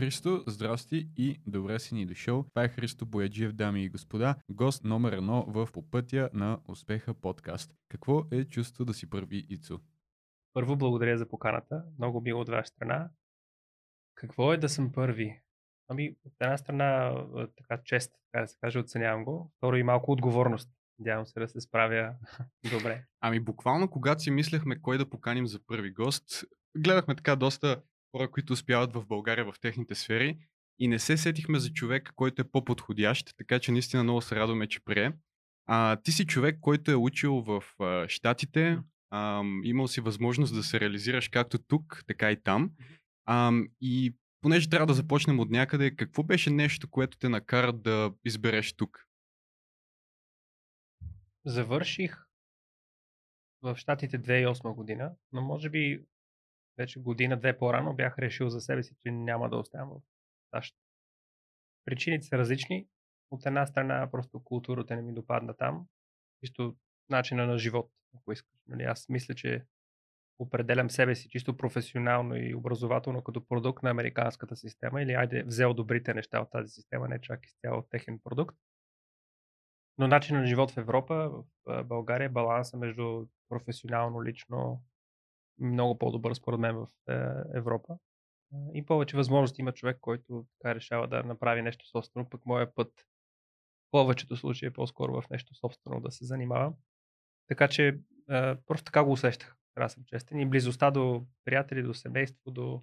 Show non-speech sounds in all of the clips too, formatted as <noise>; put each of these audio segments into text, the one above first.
Христо, здрасти и добре си ни дошъл. Това е Христо Бояджиев, дами и господа, гост номер едно в По пътя на успеха подкаст. Какво е чувство да си първи Ицо? Първо благодаря за поканата. Много мило от ваша страна. Какво е да съм първи? Ами, от една страна, така чест, така да се каже, оценявам го. Второ и малко отговорност. Надявам се да се справя <laughs> добре. Ами, буквално, когато си мислехме кой да поканим за първи гост, гледахме така доста хора, които успяват в България в техните сфери и не се сетихме за човек, който е по-подходящ, така че наистина много се радваме, че пре. А, ти си човек, който е учил в а, Штатите, а, имал си възможност да се реализираш както тук, така и там. А, и понеже трябва да започнем от някъде, какво беше нещо, което те накара да избереш тук? Завърших в Штатите 2008 година, но може би вече година-две по-рано бях решил за себе си, че няма да оставам в САЩ. Причините са различни. От една страна, просто културата не ми допадна там. Чисто начина на живот, ако искаш. Нали, аз мисля, че определям себе си чисто професионално и образователно като продукт на американската система или айде взел добрите неща от тази система, не чак изцяло техен продукт. Но начин на живот в Европа, в България, баланса между професионално, лично много по-добър според мен в е, Европа. И повече възможности има човек, който така решава да направи нещо собствено, пък моя път в повечето случаи е по-скоро в нещо собствено да се занимавам. Така че просто така го усещах, трябва съм честен. И близостта до приятели, до семейство, до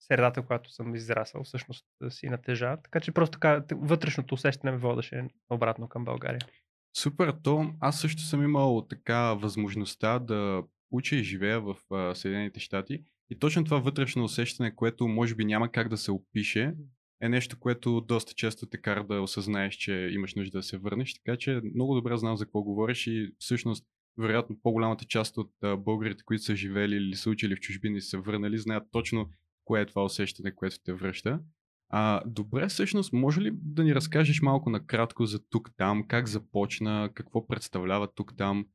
средата, която съм израсъл, всъщност си натежа. Така че просто така вътрешното усещане ме водеше обратно към България. Супер, то аз също съм имал така възможността да уча и живея в а, Съединените щати. И точно това вътрешно усещане, което може би няма как да се опише, е нещо, което доста често те кара да осъзнаеш, че имаш нужда да се върнеш. Така че много добре знам за какво говориш и всъщност вероятно по-голямата част от българите, които са живели или са учили в чужбини и са върнали, знаят точно кое е това усещане, което те връща. А, добре, всъщност, може ли да ни разкажеш малко накратко за тук-там, как започна, какво представлява тук-там,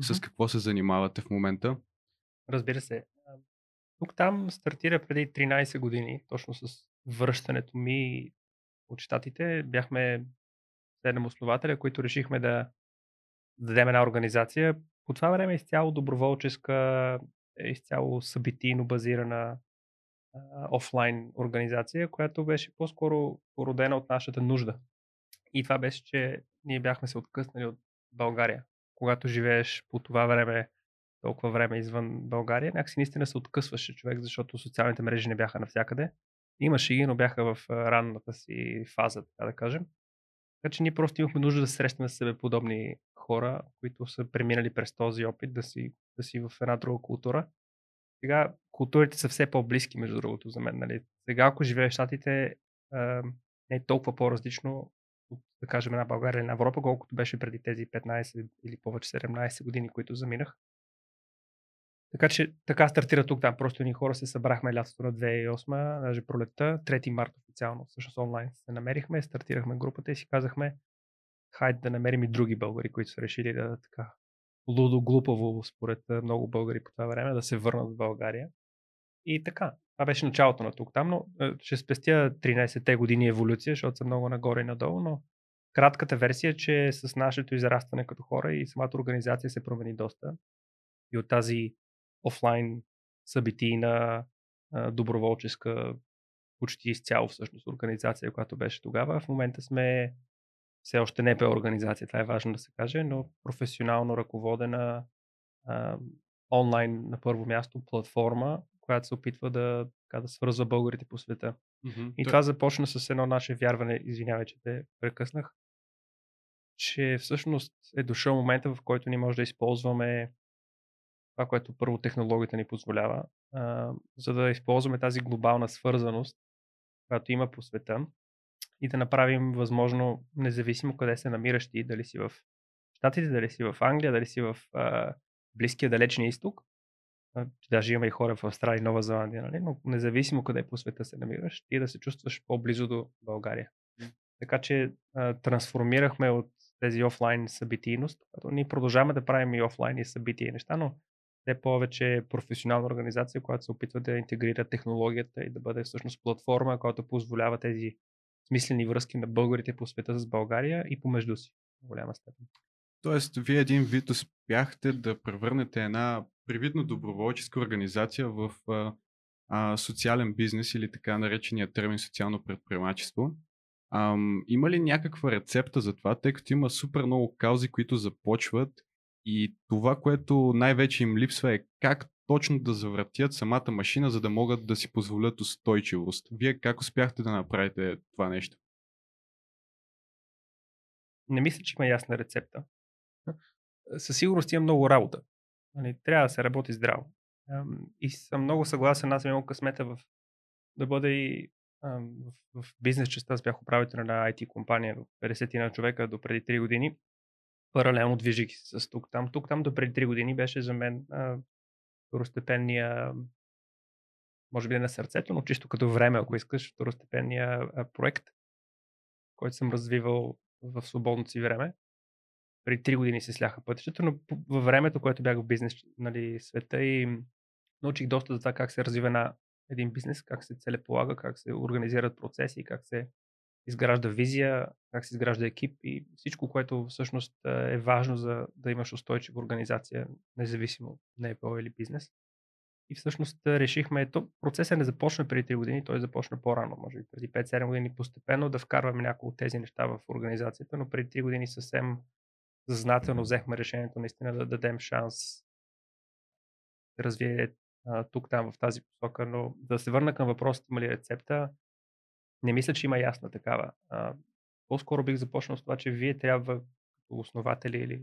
с какво се занимавате в момента? Разбира се. Тук там стартира преди 13 години, точно с връщането ми от щатите. Бяхме седем основателя, които решихме да дадем една организация. По това време изцяло доброволческа, изцяло събитийно базирана офлайн организация, която беше по-скоро породена от нашата нужда. И това беше, че ние бяхме се откъснали от България когато живееш по това време, толкова време извън България, някакси наистина се откъсваше човек, защото социалните мрежи не бяха навсякъде. Имаше ги, но бяха в ранната си фаза, така да кажем. Така че ние просто имахме нужда да срещнем с себе подобни хора, които са преминали през този опит да си, да си в една друга култура. Сега културите са все по-близки, между другото, за мен. Нали? Сега, ако живееш в Штатите, не е толкова по-различно да кажем, една България или една Европа, колкото беше преди тези 15 или повече 17 години, които заминах. Така че така стартира тук там. Просто ни хора се събрахме лятото на 2008, даже пролетта, 3 марта официално, всъщност онлайн се намерихме, стартирахме групата и си казахме, хайде да намерим и други българи, които са решили да така лудо, глупаво, според много българи по това време, да се върнат в България. И така, това беше началото на тук там, но ще спестя 13-те години еволюция, защото съм много нагоре и надолу, но кратката версия е, че с нашето израстване като хора и самата организация се промени доста. И от тази офлайн събитийна, доброволческа, почти изцяло всъщност организация, която беше тогава, в момента сме все още не е организация, това е важно да се каже, но професионално ръководена онлайн на първо място платформа, която се опитва да, така, да свързва българите по света. Mm-hmm. И това започна с едно наше вярване, извинявай, че те прекъснах, че всъщност е дошъл момента, в който ние може да използваме това, което първо технологията ни позволява, а, за да използваме тази глобална свързаност, която има по света и да направим възможно, независимо къде се намираш ти, дали си в Штатите, дали си в Англия, дали си в а, Близкия далечния изток, даже има и хора в Австралия и Нова Зеландия, нали? но независимо къде по света се намираш, ти да се чувстваш по-близо до България. Така че а, трансформирахме от тези офлайн събитийност, като ние продължаваме да правим и офлайн и събития и неща, но все повече професионална организация, която се опитва да интегрира технологията и да бъде всъщност платформа, която позволява тези смислени връзки на българите по света с България и помежду си в голяма степен. Тоест, вие един вид успяхте да превърнете една привидно доброволческа организация в а, а, социален бизнес или така наречения термин социално предприемачество. Ам, има ли някаква рецепта за това, тъй като има супер много каузи, които започват и това, което най-вече им липсва е как точно да завъртят самата машина, за да могат да си позволят устойчивост. Вие как успяхте да направите това нещо? Не мисля, че има ясна рецепта. Със сигурност има много работа. Нали, трябва да се работи здраво. И съм много съгласен, аз имам късмета в, да бъда и в, в бизнес частта. Аз бях управител на IT компания в 50 на човека до преди 3 години. Паралелно движих се с тук там. Тук там до преди 3 години беше за мен а, второстепенния може би не на сърцето, но чисто като време, ако искаш, второстепенния проект, който съм развивал в свободното си време преди 3 години се сляха пътищата, но във времето, което бях в бизнес нали, света и научих доста за това как се развива на един бизнес, как се целеполага, как се организират процеси, как се изгражда визия, как се изгражда екип и всичко, което всъщност е важно за да имаш устойчива организация, независимо не е или бизнес. И всъщност решихме, то процесът не започна преди 3 години, той започна по-рано, може би преди 5-7 години постепенно да вкарваме някои от тези неща в организацията, но преди 3 години съвсем съзнателно взехме решението наистина да дадем шанс да развие тук-там в тази посока, но да се върна към въпросите, има ли рецепта, не мисля, че има ясна такава. А, по-скоро бих започнал с това, че вие трябва, като основатели или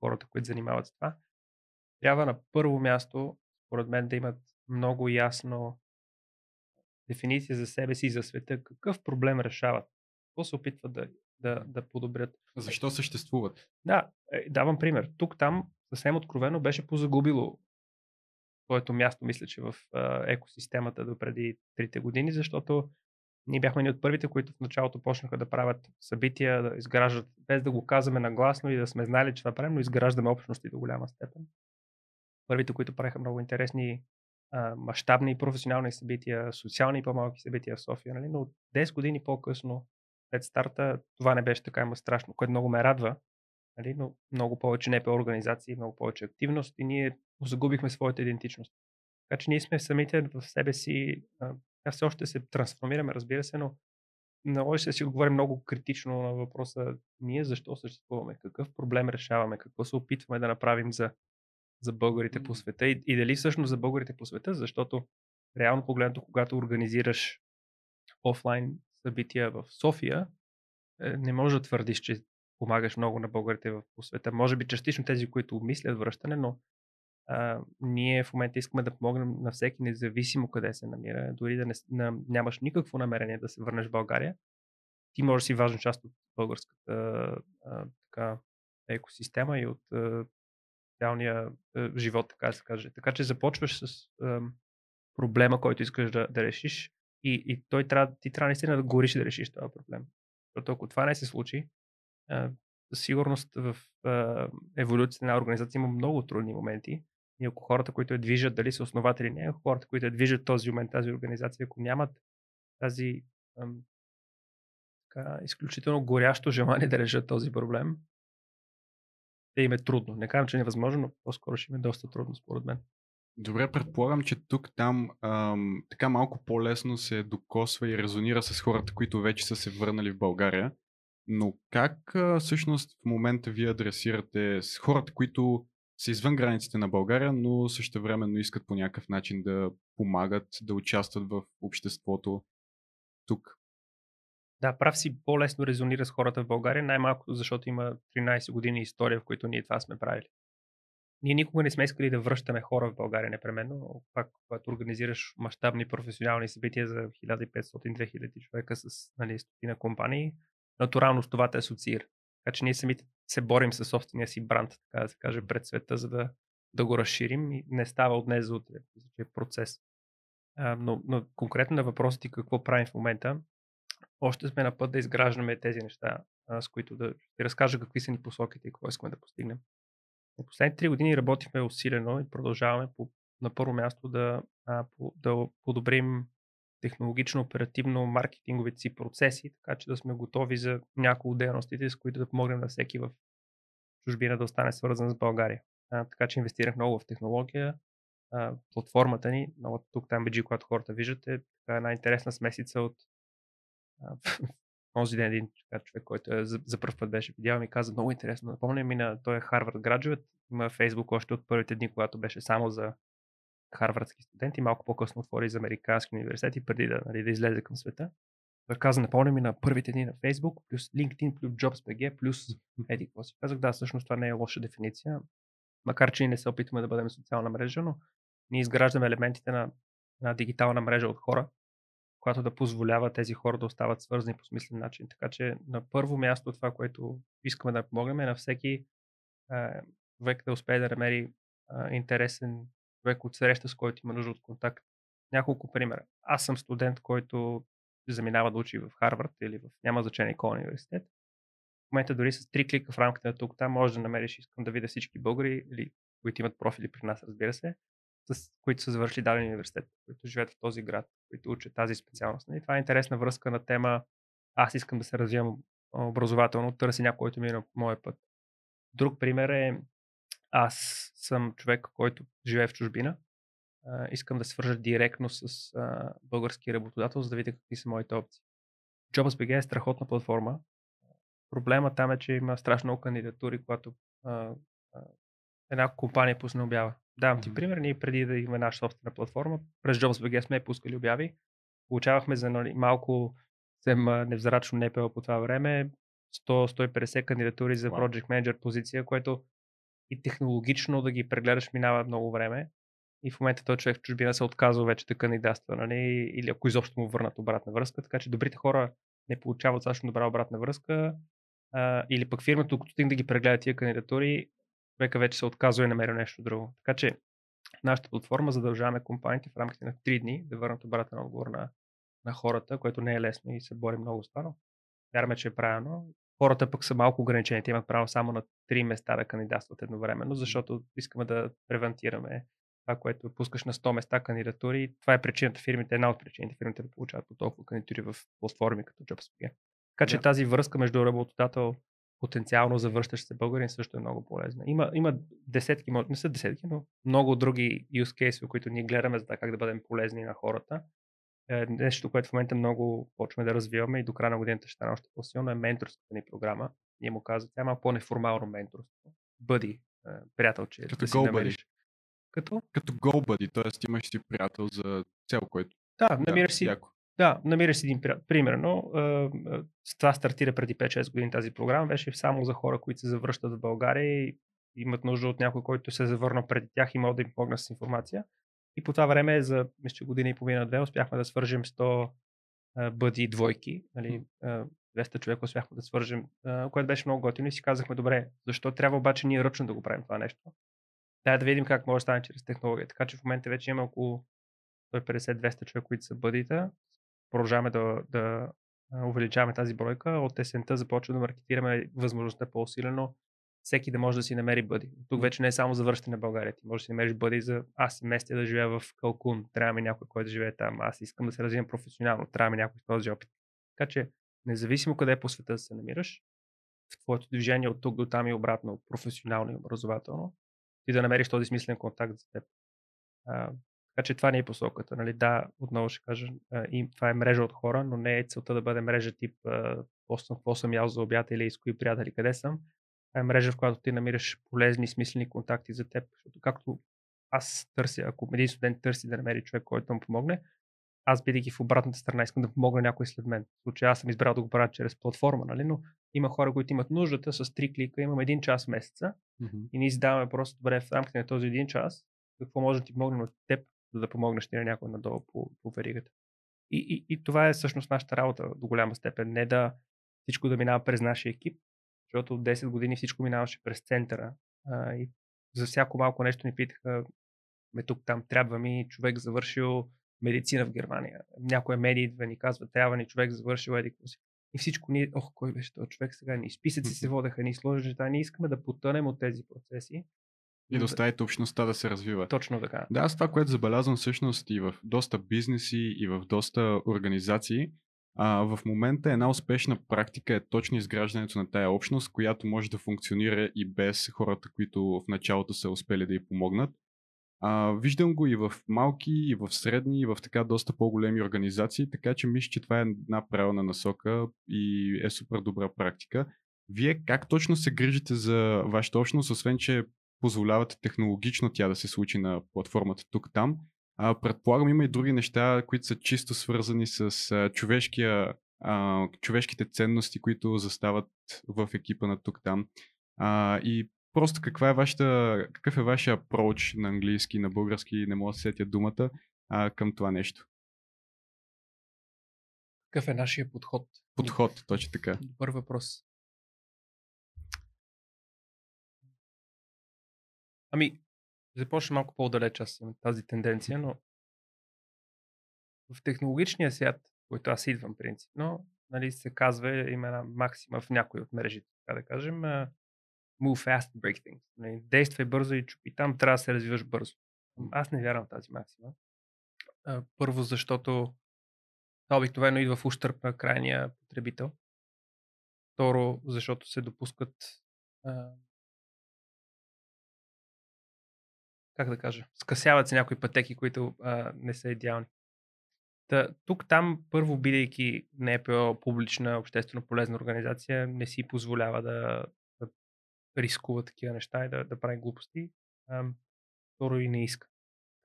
хората, които занимават с това, трябва на първо място, според мен, да имат много ясно дефиниция за себе си и за света, какъв проблем решават, какво се опитват да да, да подобрят. Защо съществуват? Да, е, давам пример. Тук там съвсем откровено беше позагубило своето място, мисля, че в екосистемата до преди трите години, защото ние бяхме ни от първите, които в началото почнаха да правят събития, да изграждат, без да го казваме нагласно и да сме знали, че това правим, но изграждаме общности до голяма степен. Първите, които правиха много интересни мащабни и професионални събития, социални и по-малки събития в София, нали? но 10 години по-късно след старта това не беше така има страшно, което много ме радва, нали? но много повече НПО организации, много повече активност и ние загубихме своята идентичност. Така че ние сме самите в себе си, а все още се трансформираме, разбира се, но много ще си отговорим много критично на въпроса ние защо съществуваме, какъв проблем решаваме, какво се опитваме да направим за, за българите по света и, и дали всъщност за българите по света, защото реално погледнато, когато организираш офлайн събития в София, е, не може да твърдиш, че помагаш много на българите по света. Може би частично тези, които мислят връщане, но а, ние в момента искаме да помогнем на всеки, независимо къде се намира. Дори да не, на, нямаш никакво намерение да се върнеш в България, ти можеш да си важна част от българската а, така, екосистема и от реалния живот, така да се каже. Така че започваш с а, проблема, който искаш да, да решиш и, и той трябва, ти трябва наистина да гориш да решиш този проблем. Защото ако това не се случи, сигурност в еволюцията на организация има много трудни моменти. И ако хората, които я движат, дали са основатели, не, ако хората, които я движат този момент, тази организация, ако нямат тази ам, така, изключително горящо желание да решат този проблем, те им е трудно. Не казвам, че е невъзможно, но по-скоро ще им е доста трудно, според мен. Добре, предполагам, че тук там ам, така малко по-лесно се докосва и резонира с хората, които вече са се върнали в България. Но как всъщност в момента вие адресирате с хората, които са извън границите на България, но също времено искат по някакъв начин да помагат, да участват в обществото тук? Да, прав си, по-лесно резонира с хората в България, най-малко защото има 13 години история, в които ние това сме правили. Ние никога не сме искали да връщаме хора в България непременно. Пак, когато организираш мащабни професионални събития за 1500-2000 човека с нали, стотина компании, натурално с това те асоциира. Така че ние самите се борим със собствения си бранд, така да се каже, пред света, за да, да го разширим и не става от днес за утре. Е процес. А, но, но конкретно на въпросът ти какво правим в момента, още сме на път да изграждаме тези неща, а, с които да ти разкажа какви са ни посоките и какво искаме да постигнем. И последните три години работихме усилено и продължаваме по, на първо място да, а, по, да подобрим технологично, оперативно, маркетинговите си процеси, така че да сме готови за някои от дейностите, с които да помогнем на всеки в чужбина да остане свързан с България. А, така че инвестирах много в технология. А, платформата ни, новата тук там BG, която хората виждате, е една интересна смесица от този <laughs> ден един човек, който е за, за първ път беше видял, ми каза много интересно. Напомня ми на той е Harvard graduate, има Facebook още от първите дни, когато беше само за харвардски студенти, малко по-късно отвори за американски университети, преди да, нали, да излезе към света. Той каза, напомня ми на първите дни на Facebook, плюс LinkedIn, плюс JobsBG, плюс <laughs> еди какво си. Казах, да, всъщност това не е лоша дефиниция, макар че ние не се опитваме да бъдем социална мрежа, но ние изграждаме елементите на една дигитална мрежа от хора, която да позволява тези хора да остават свързани по смислен начин. Така че на първо място това, което искаме да помогнем е на всеки човек да успее да намери интересен човек от среща, с който има нужда от контакт. Няколко примера. Аз съм студент, който заминава да учи в Харвард или в няма значение кой университет. В момента дори с три клика в рамките на тук там може да намериш, искам да видя всички българи, или които имат профили при нас, разбира се, с които са завършили даден университет, които живеят в този град, които учат тази специалност. И това е интересна връзка на тема аз искам да се развивам образователно, търси някой, който ми е на моя път. Друг пример е аз съм човек, който живее в чужбина. А, искам да свържа директно с а, български работодател, за да видя какви са моите опции. JobsBG е страхотна платформа. Проблема там е, че има страшно много кандидатури, когато а, а, една компания пусне обява. Давам ти пример, ние преди да имаме наша собствена платформа, през JobsBG сме пускали обяви. Получавахме за нали, малко съвсем невзрачно НПО по това време 100-150 кандидатури за. Project Manager позиция, което и технологично да ги прегледаш минава много време. И в момента този човек в чужбина се отказва вече да кандидатства, нали? или ако изобщо му върнат обратна връзка. Така че добрите хора не получават достатъчно добра обратна връзка. А, или пък фирмата, докато стигне да ги прегледа тия кандидатури, човека вече се отказва и намери нещо друго. Така че нашата платформа задължаваме компаниите в рамките на 3 дни да върнат обратен отговор на, на хората, което не е лесно и се бори много с това. Вярваме, че е правилно. Хората пък са малко ограничени. Те имат право само на три места да кандидатстват едновременно, защото искаме да превентираме това, което пускаш на 100 места кандидатури. Това е причината фирмите, една от причините фирмите да получават по толкова кандидатури в платформи като JobsBG. Така че да. тази връзка между работодател, потенциално завръщащ се българин също е много полезна. Има, има десетки, не са десетки, но много други use case, които ние гледаме за това как да бъдем полезни на хората. Е, нещо, което в момента много почваме да развиваме и до края на годината ще стане още по-силно е менторската ни програма. Ние му казваме, тя има по-неформално менторство. Бъди, е, приятелче. Като да си намериш. Като? Като go buddy, т.е. имаш си приятел за цел, който... Да, намираш си, яко. да, намираш си един приятел. Примерно, с това стартира преди 5-6 години тази програма, беше само за хора, които се завръщат в България и имат нужда от някой, който се е завърна преди тях и може да им помогне с информация. И по това време, за мисля, година и половина-две, успяхме да свържем 100 бъди двойки. Нали, 200 човека успяхме да свържем, което беше много готино и си казахме, добре, защо трябва обаче ние ръчно да го правим това нещо? Трябва да видим как може да стане чрез технология. Така че в момента вече има около 150-200 човека, които са бъдите. Продължаваме да, да увеличаваме тази бройка. От есента започваме да маркетираме възможността по-усилено всеки да може да си намери бъди. Тук вече не е само за връщане на България. Ти можеш да си намериш бъди за аз се местя да живея в Калкун. Трябва ми някой, който живее там. Аз искам да се развивам професионално. Трябва ми някой с този опит. Така че, независимо къде по света се намираш, в твоето движение от тук до там и обратно, професионално и образователно, ти да намериш този смислен контакт за теб. А, така че това не е посоката. Нали? Да, отново ще кажа, а, и това е мрежа от хора, но не е целта да бъде мрежа тип какво съм ял за обяд или с кои приятели къде съм, е мрежа, в която ти намираш полезни, смислени контакти за теб. Защото както аз търся, ако един студент търси да намери човек, който му помогне, аз бидейки в обратната страна, искам да помогна някой след мен. В случая аз съм избрал да го правя чрез платформа, нали? но има хора, които имат нуждата с три клика, имам един час месеца mm-hmm. и ние задаваме просто добре в рамките на този един час, какво може да ти помогне от теб, за да помогнеш ти на някой надолу по, по веригата. И, и, и това е всъщност нашата работа до голяма степен. Не да всичко да минава през нашия екип, защото от 10 години всичко минаваше през центъра а, и за всяко малко нещо ни питаха, ме тук там трябва ми човек завършил медицина в Германия. Някоя медия идва ни казва, трябва ни човек завършил еди си. И всичко ни, ох, кой беше този човек сега, ни списъци се водеха, ни сложи неща. Ние искаме да потънем от тези процеси И да оставите общността да се развива. Точно така. Да, аз това, което забелязвам всъщност и в доста бизнеси, и в доста организации, а, в момента една успешна практика е точно изграждането на тая общност, която може да функционира и без хората, които в началото са успели да й помогнат. А, виждам го и в малки, и в средни, и в така доста по-големи организации, така че мисля, че това е една правилна насока и е супер добра практика. Вие как точно се грижите за вашата общност, освен че позволявате технологично тя да се случи на платформата тук-там? А, предполагам има и други неща, които са чисто свързани с а, човешкия, а, човешките ценности, които застават в екипа на тук-там. А, и просто каква е вашата, какъв е вашия апроч на английски, на български, не мога да сетя думата, а, към това нещо? Какъв е нашия подход? Подход, точно така. Добър въпрос. Ами, започна малко по-далеч аз имам тази тенденция, но в технологичния свят, който аз идвам принципно, нали, се казва, има една максима в някои от мрежите, така да кажем, move fast break things. Нали, действай бързо и чупи. Там трябва да се развиваш бързо. Аз не вярвам в тази максима. Първо, защото това обикновено идва в ущърп на крайния потребител. Второ, защото се допускат как да кажа, скъсяват се някои пътеки, които а, не са идеални. Та, тук там, първо, бидейки НПО публична, обществено полезна организация, не си позволява да, да рискува такива неща и да, да прави глупости. А, второ и не иска.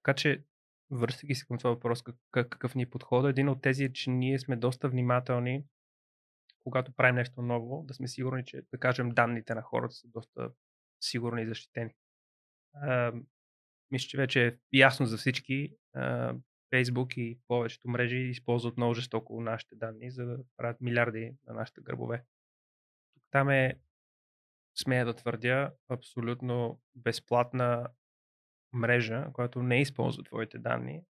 Така че, връщайки се към това въпрос, как, какъв ни е подход, един от тези е, че ние сме доста внимателни, когато правим нещо ново, да сме сигурни, че, да кажем, данните на хората са доста сигурни и защитени. Мисля, че вече е ясно за всички. Facebook и повечето мрежи използват много жестоко нашите данни, за да правят милиарди на нашите гърбове. Там е, смея да твърдя, абсолютно безплатна мрежа, която не използва твоите данни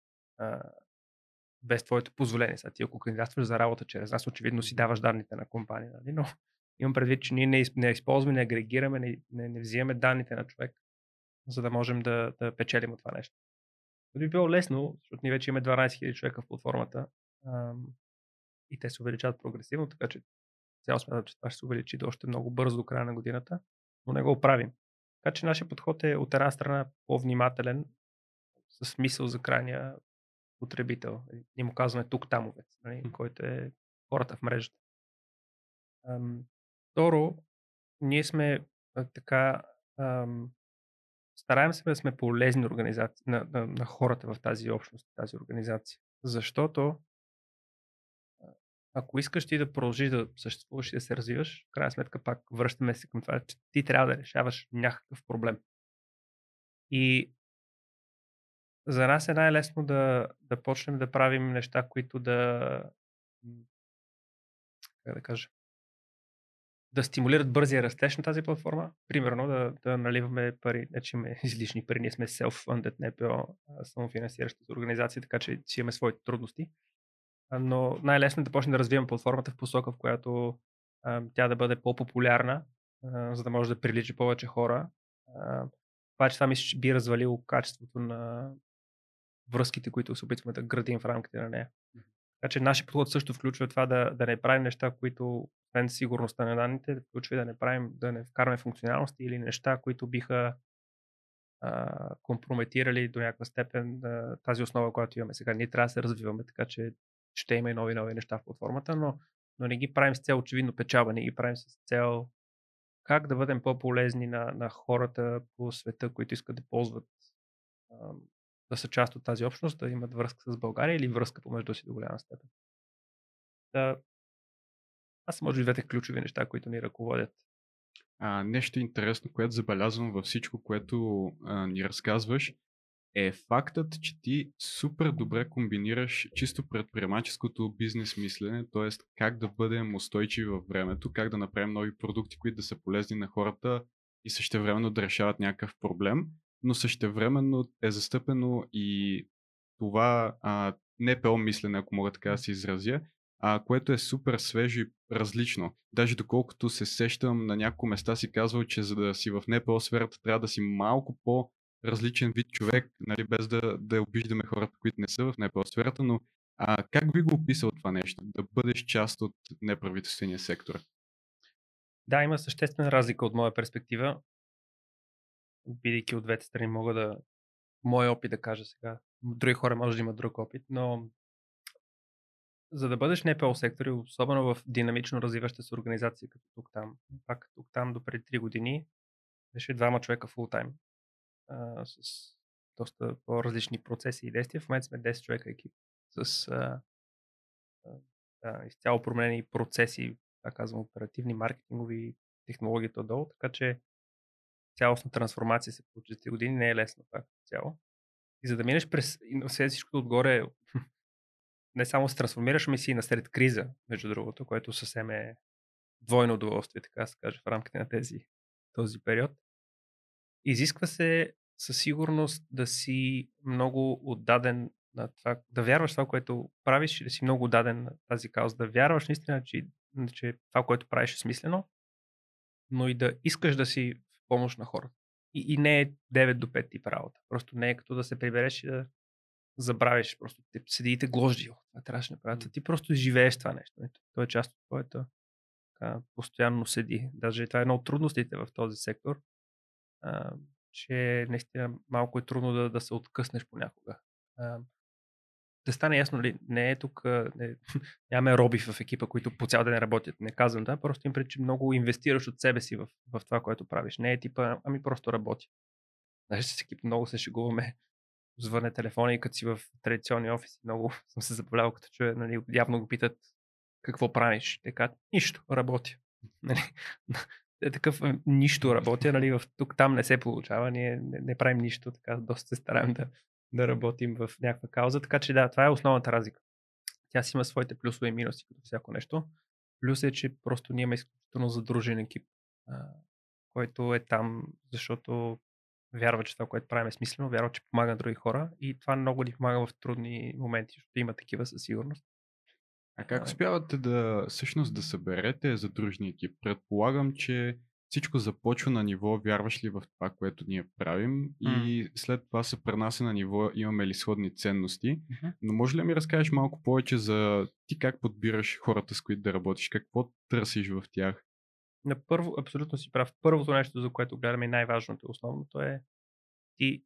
без твоето позволение. Сега ти ако кандидатстваш за работа чрез нас, очевидно си даваш данните на компания, нали? но имам предвид, че ние не, не използваме, не агрегираме, не, не, не взимаме данните на човек за да можем да, да печелим от това нещо. Би било лесно, защото ние вече имаме 12 000 човека в платформата ам, и те се увеличават прогресивно, така че цяло смятам, че това ще се увеличи до още много бързо до края на годината, но не го правим. Така че нашия подход е от една страна по-внимателен, с смисъл за крайния потребител. Ние му казваме тук тамовец, нали, който е хората в мрежата. Ам, второ, ние сме а, така ам, стараем се да сме полезни организации, на, на, на хората в тази общност, тази организация. Защото ако искаш ти да продължиш да съществуваш и да се развиваш, в крайна сметка пак връщаме се към това, че ти трябва да решаваш някакъв проблем. И за нас е най-лесно да, да почнем да правим неща, които да как да кажа, да стимулират бързия растеж на тази платформа. Примерно да, да наливаме пари, не че имаме <laughs> излишни пари, ние сме self-funded NPO, самофинансираща организация, така че си имаме своите трудности. Но най-лесно е да почнем да развиваме платформата в посока, в която а, тя да бъде по-популярна, а, за да може да прилича повече хора. Това, че това че би развалило качеството на връзките, които се опитваме да градим в рамките на нея. Така че нашия подход също включва това да, да не правим неща, които, освен сигурността на данните, включва да не правим, да не вкараме функционалности или неща, които биха а, компрометирали до някаква степен а, тази основа, която имаме сега. Ние трябва да се развиваме, така че ще има и нови нови неща в платформата, но, но не ги правим с цел очевидно печалба, не ги правим с цел как да бъдем по-полезни на, на хората по света, които искат да ползват да са част от тази общност, да имат връзка с България или връзка помежду си до голяма степен. Да, аз са може двете ключови неща, които ни ръководят. А, нещо интересно, което забелязвам във всичко, което а, ни разказваш, е фактът, че ти супер добре комбинираш чисто предприемаческото бизнес мислене, т.е. как да бъдем устойчиви във времето, как да направим нови продукти, които да са полезни на хората и същевременно да решават някакъв проблем, но същевременно е застъпено и това а, НПО мислене, ако мога така да се изразя, а, което е супер свежо и различно. Даже доколкото се сещам, на няколко места си казвал, че за да си в НПО сферата трябва да си малко по различен вид човек, нали, без да, да обиждаме хората, които не са в НПО сферата, но а, как би го описал това нещо, да бъдеш част от неправителствения сектор? Да, има съществена разлика от моя перспектива. Бидейки от двете страни, мога да. Мой опит да кажа сега. Други хора може да имат друг опит, но за да бъдеш НПО сектор, особено в динамично развиваща се организация, като тук там, пак тук там до преди 3 години, беше двама човека фултайм с доста по-различни процеси и действия. В момента сме 10 човека екип с а, а, изцяло променени процеси, така казвам, оперативни, маркетингови, технологията отдолу, така че цялостна трансформация се получи за 3 години не е лесно това цяло. И за да минеш през и все всичко отгоре, <laughs> не само се трансформираш, ами си и насред криза, между другото, което съвсем е двойно удоволствие, така се каже, в рамките на тези, този период. Изисква се със сигурност да си много отдаден на това, да вярваш това, което правиш и да си много отдаден на тази кауза, да вярваш наистина, че, че това, което правиш е смислено, но и да искаш да си в помощ на хората. И, и не е 9 до 5 тип работа. Просто не е като да се прибереш и да забравиш. Просто те седите гложди. Това трябваше да направя. Ти просто живееш това нещо. То е част от твоето така, постоянно седи. Даже това е една от трудностите в този сектор а, че наистина малко е трудно да, да се откъснеш понякога. А, да стане ясно, ли, не е тук, не, <laughs> нямаме роби в екипа, които по цял ден работят. Не казвам да, просто им пред, че много инвестираш от себе си в, в това, което правиш. Не е типа, ами просто работи. Знаеш, с екип много се шегуваме. Звъне телефона и като си в традиционни офиси, много <laughs> съм се забавлявал, като чуя, нали, явно го питат какво правиш. Така, нищо, работи. <laughs> Нали? <laughs> е такъв нищо работя, нали, в, тук там не се получава, ние не, не правим нищо, така доста се стараем да, да работим в някаква кауза, така че да, това е основната разлика. Тя си има своите плюсове и минуси, като всяко нещо. Плюс е, че просто ние имаме изключително задружен екип, а, който е там, защото вярва, че това, което правим е смислено, вярва, че помага на други хора и това много ни помага в трудни моменти, защото има такива със сигурност. А как успявате да всъщност да съберете задружни екип? Предполагам, че всичко започва на ниво вярваш ли в това, което ние правим mm. и след това се пренася на ниво имаме ли сходни ценности. Mm-hmm. Но може ли да ми разкажеш малко повече за ти как подбираш хората, с които да работиш, какво търсиш в тях? На първо, абсолютно си прав. Първото нещо, за което гледаме най-важното и основното е ти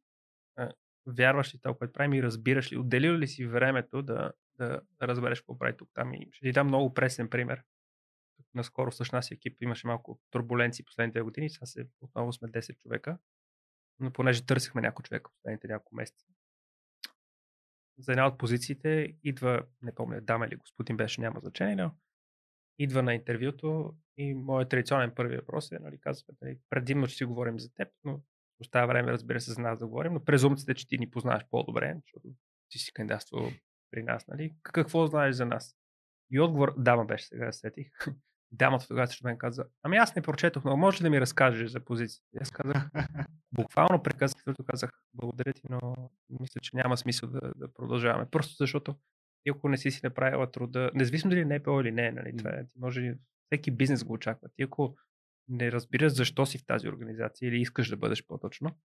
а, вярваш ли това, което правим и разбираш ли, отделил ли си времето да да, разбереш какво прави тук там. И ще ти дам много пресен пример. Наскоро с нас екип имаше малко турбуленции последните години, сега се, отново сме 10 човека, но понеже търсихме някой човек последните няколко месеца. За една от позициите идва, не помня, дама или господин беше, няма значение, но идва на интервюто и моят традиционен първи въпрос е, нали, казва, нали, предимно, че си говорим за теб, но остава време, разбира се, за нас да говорим, но презумцията, че ти ни познаваш по-добре, защото ти си кандидатствал при нас, нали? Какво знаеш за нас? И отговор, дама беше сега, сетих. <laughs> Дамата тогава срещу мен каза, ами аз не прочетох, но може да ми разкажеш за позицията? Аз казах, <laughs> буквално прекъснах, защото казах, благодаря ти, но мисля, че няма смисъл да, да продължаваме. Просто защото и ако не си си направила труда, независимо дали не е или не, нали, това е, може, всеки бизнес го очаква. Ти ако не разбираш защо си в тази организация или искаш да бъдеш по-точно,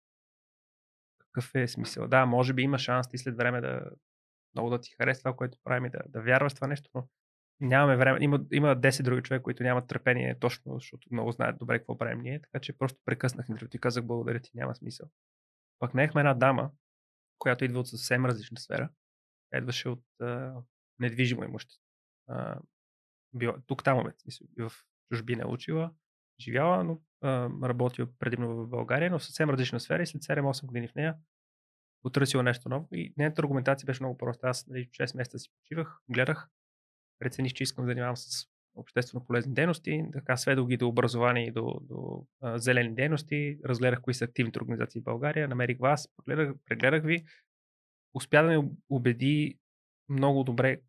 какъв е смисъл? Да, може би има шанс ти след време да, много да ти харесва това, което правим и да, да вярваш това нещо, но нямаме време. Има, има 10 други човека, които нямат търпение точно, защото много знаят добре какво правим ние, така че просто прекъснах интервюто и казах благодаря ти, няма смисъл. Пък наехме една дама, която идва от съвсем различна сфера. Идваше от а, недвижимо имущество. Тук там смисъл, в чужбина е учила, живяла, но а, работила предимно в България, но в съвсем различна сфера и след 7-8 години в нея потърсила нещо ново. И нейната аргументация беше много проста. Аз нали, 6 месеца си почивах, гледах, прецених, че искам да занимавам с обществено полезни дейности, така сведох ги до образование и до, до а, зелени дейности, разгледах кои са активните организации в България, намерих вас, прегледах ви, успя да ме убеди много добре,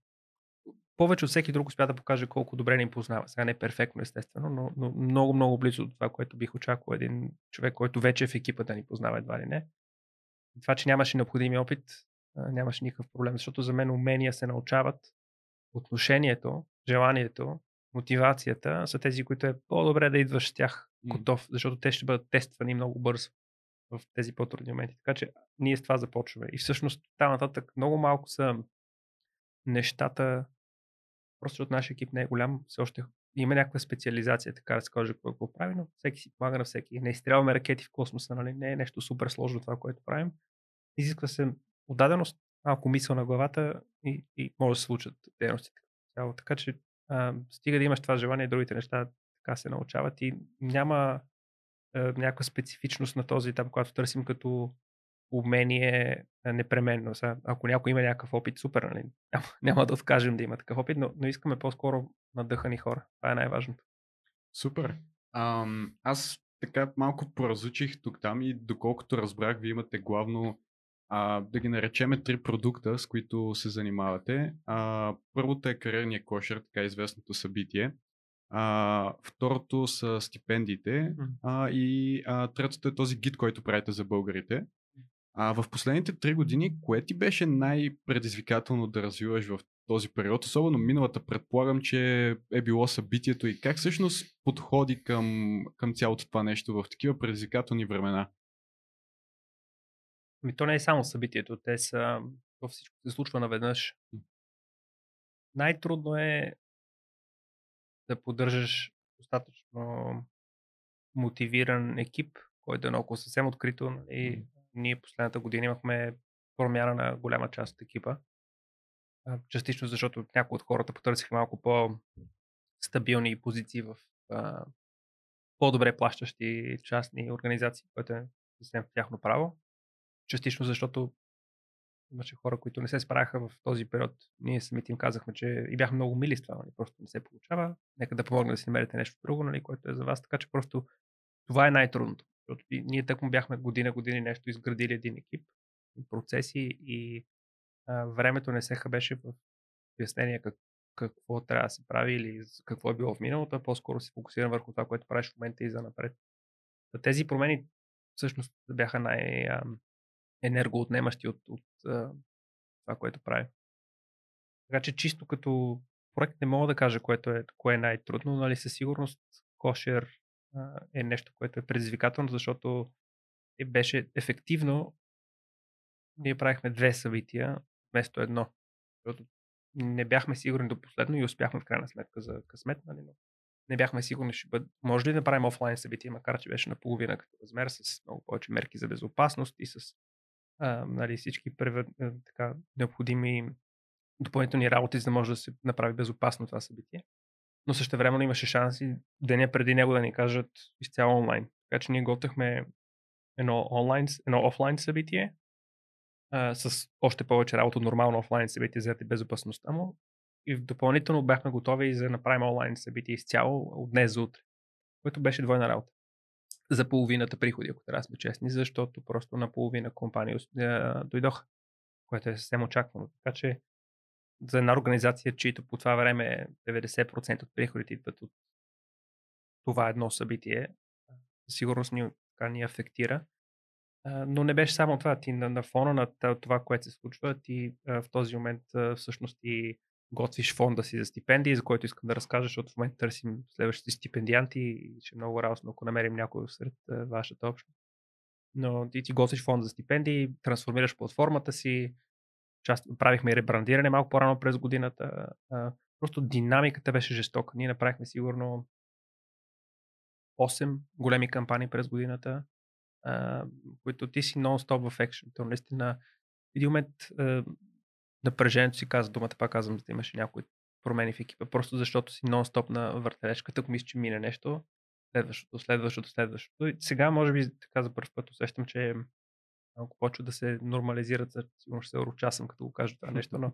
повече от всеки друг успя да покаже колко добре ни познава. Сега не е перфектно, естествено, но, но много, много близо до това, което бих очаквал един човек, който вече е в екипа да ни познава едва ли не това, че нямаше необходими опит, нямаше никакъв проблем, защото за мен умения се научават. Отношението желанието, мотивацията са тези, които е по-добре да идваш с тях готов, защото те ще бъдат тествани много бързо в тези по-трудни моменти. Така че ние с това започваме. И всъщност там нататък много малко са нещата, просто от нашия екип не е голям, все още има някаква специализация, така да се каже, какво прави, но всеки си помага на всеки. Не изстрелваме ракети в космоса, нали? не е нещо супер сложно това, което правим. Изисква се отдаденост, малко мисъл на главата и, и може да се случат дейностите. Така че а, стига да имаш това желание, другите неща така се научават и няма някаква специфичност на този етап, когато търсим като умение непременно. Сега, ако някой има някакъв опит, супер, нали? <laughs> няма, няма да откажем да има такъв опит, но, но искаме по-скоро надъхани хора. Това е най-важното. Супер. Ам, аз така малко поразучих тук там и доколкото разбрах, вие имате главно а, да ги наречеме три продукта, с които се занимавате. А, първото е кариерния кошер, така известното събитие. А, второто са стипендиите. А, и а, третото е този гид, който правите за българите. А в последните три години, кое ти беше най-предизвикателно да развиваш в този период? Особено миналата предполагам, че е било събитието и как всъщност подходи към, към цялото това нещо в такива предизвикателни времена? Ми то не е само събитието, те са, то всичко се случва наведнъж. Най-трудно е да поддържаш достатъчно мотивиран екип, който е наоколо съвсем открито. И ние последната година имахме промяна на голяма част от екипа. Частично защото някои от хората потърсиха малко по-стабилни позиции в а, по-добре плащащи частни организации, което е съвсем тяхно право частично защото имаше хора, които не се справяха в този период. Ние самите им казахме, че и бяхме много мили с това, нали? просто не се получава. Нека да помогне да си намерите нещо друго, нали? което е за вас. Така че просто това е най-трудното. Защото ние так му бяхме година, години нещо изградили един екип, процеси и а, времето не се хабеше в обяснение как, какво трябва да се прави или какво е било в миналото, а по-скоро се фокусирам върху това, което правиш в момента и за напред. Тези промени всъщност бяха най- енергоотнемащи от, от, това, което прави. Така че чисто като проект не мога да кажа което е, кое е най-трудно, нали със сигурност кошер е нещо, което е предизвикателно, защото е, беше ефективно. Ние правихме две събития вместо едно. Защото не бяхме сигурни до последно и успяхме в крайна сметка за късмет, нали, но не бяхме сигурни, ще бъде. Може ли да направим офлайн събитие, макар че беше наполовина като размер, с много повече мерки за безопасност и с а, нали, всички превед, така, необходими допълнителни работи, за да може да се направи безопасно това събитие. Но също време имаше шанси деня преди него да ни кажат изцяло онлайн. Така че ние готвихме едно, онлайн, едно офлайн събитие а, с още повече работа от нормално офлайн събитие за безопасността му. И допълнително бяхме готови за да направим онлайн събитие изцяло от днес за утре, което беше двойна работа за половината приходи, ако трябва да сме честни, защото просто на половина компании дойдоха, което е съвсем очаквано. Така че за една организация, чието по това време 90% от приходите идват от това едно събитие, сигурност ни, ни афектира. Но не беше само това. Ти на, на фона на това, което се случва, ти в този момент всъщност и готвиш фонда си за стипендии, за който искам да разкажа, защото в момента търсим следващите стипендианти и ще е много радостно, ако намерим някой сред вашата общност. Но ти, ти готвиш фонд за стипендии, трансформираш платформата си, част, правихме и ребрандиране малко по-рано през годината. просто динамиката беше жестока. Ние направихме сигурно 8 големи кампании през годината, които ти си нон-стоп в екшен. То наистина в един момент напрежението си каза думата, пак казвам, за да имаше някои промени в екипа, просто защото си нон-стоп на въртележката, ако мислиш, че мине нещо, следващото, следващото, следващото. И сега, може би, така за първ път усещам, че малко почва да се нормализират, сигурно ще се ручасам, като го кажа това нещо, но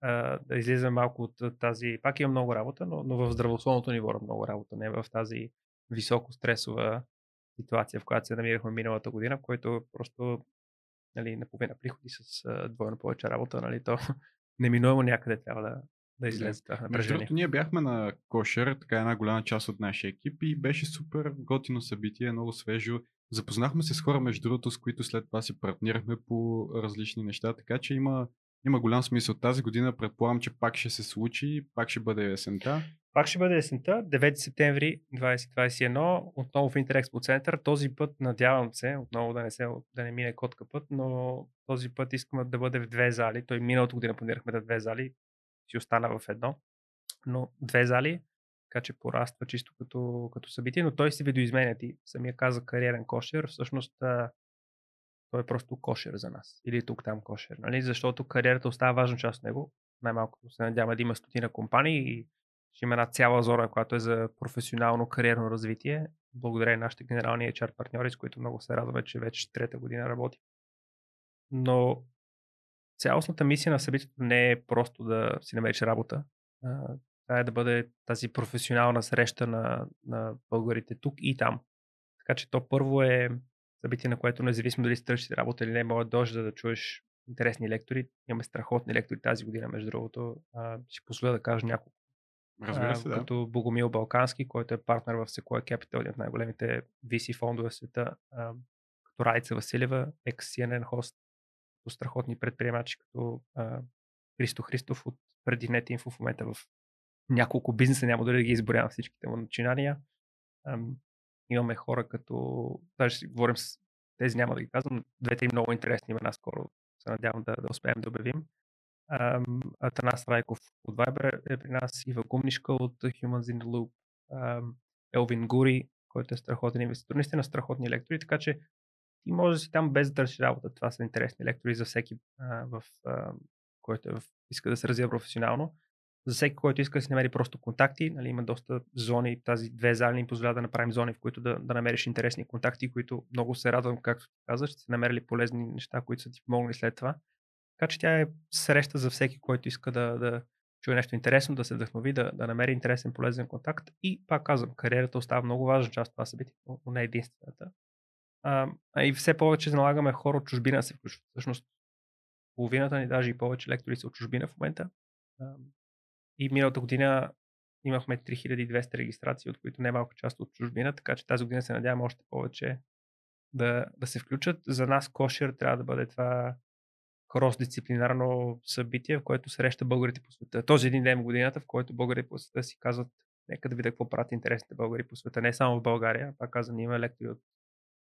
а, да излизаме малко от тази, пак има много работа, но, но в здравословното ниво много работа, не в тази високо стресова ситуация, в която се намирахме миналата година, в който просто нали, наполовина приходи с а, двойно повече работа, нали, то <laughs> неминуемо някъде трябва да, да излезе това напрежение. Между другото, ние бяхме на Кошер, така една голяма част от нашия екип и беше супер готино събитие, много свежо. Запознахме се с хора, между другото, с които след това си партнирахме по различни неща, така че има има голям смисъл. Тази година предполагам, че пак ще се случи, пак ще бъде есента. Пак ще бъде есента, 9 септември 2021, отново в Интерекспо център. Този път, надявам се, отново да не, се, да не мине котка път, но този път искаме да бъде в две зали. Той миналата година планирахме да две зали, си остана в едно, но две зали, така че пораства чисто като, като събитие, но той се видоизменя. Ти самия каза кариерен кошер, всъщност той е просто кошер за нас. Или тук там кошер. Нали? Защото кариерата остава важна част от него. Най-малко се надяваме да има стотина компании и ще има една цяла зона, която е за професионално кариерно развитие. Благодаря и нашите генерални HR партньори, с които много се радваме, че вече трета година работи. Но цялостната мисия на събитието не е просто да си намериш работа. Това е да бъде тази професионална среща на, на българите тук и там. Така че то първо е събитие, на което независимо дали си търсиш работа или не, може да да чуеш интересни лектори. Имаме страхотни лектори тази година, между другото. А, ще позволя да кажа няколко. Разбира се, да. Като Богомил Балкански, който е партнер в Sequoia Capital, един от най-големите VC фондове в света. Като Райца Василева, ex-CNN хост, като страхотни предприемачи, като а, Христо Христов от преди NetInfo в момента в няколко бизнеса, няма дори да ги изборявам всичките му начинания. Ам, имаме хора като, даже си говорим с тези, няма да ги казвам, две-три много интересни имена скоро се надявам да, да успеем да обявим. Атанас Райков от Viber е при нас, Ива Гумнишка от Humans in the Loop, Елвин Гури, който е страхотен инвеститор, наистина страхотни лектори, така че ти може да си там без да търсиш работа. Това са интересни лектори за всеки, в, който е иска да се развива професионално за всеки, който иска да си намери просто контакти. Нали, има доста зони, тази две зали ни позволява да направим зони, в които да, да намериш интересни контакти, които много се радвам, както казваш, ще си намерили полезни неща, които са ти помогнали след това. Така че тя е среща за всеки, който иска да, да чуе нещо интересно, да се вдъхнови, да, да намери интересен, полезен контакт. И пак казвам, кариерата остава много важна част от това събитие, но не единствената. А, и все повече налагаме хора от чужбина се включват. Всъщност, половината ни, даже и повече лектори са от чужбина в момента. И миналата година имахме 3200 регистрации, от които не е малка част от чужбина, така че тази година се надявам още повече да, да се включат. За нас кошер трябва да бъде това крос-дисциплинарно събитие, в което среща българите по света. Този един ден в годината, в който българите по света си казват, нека да видя какво правят интересните българи по света. Не само в България, пак казвам, има лектори от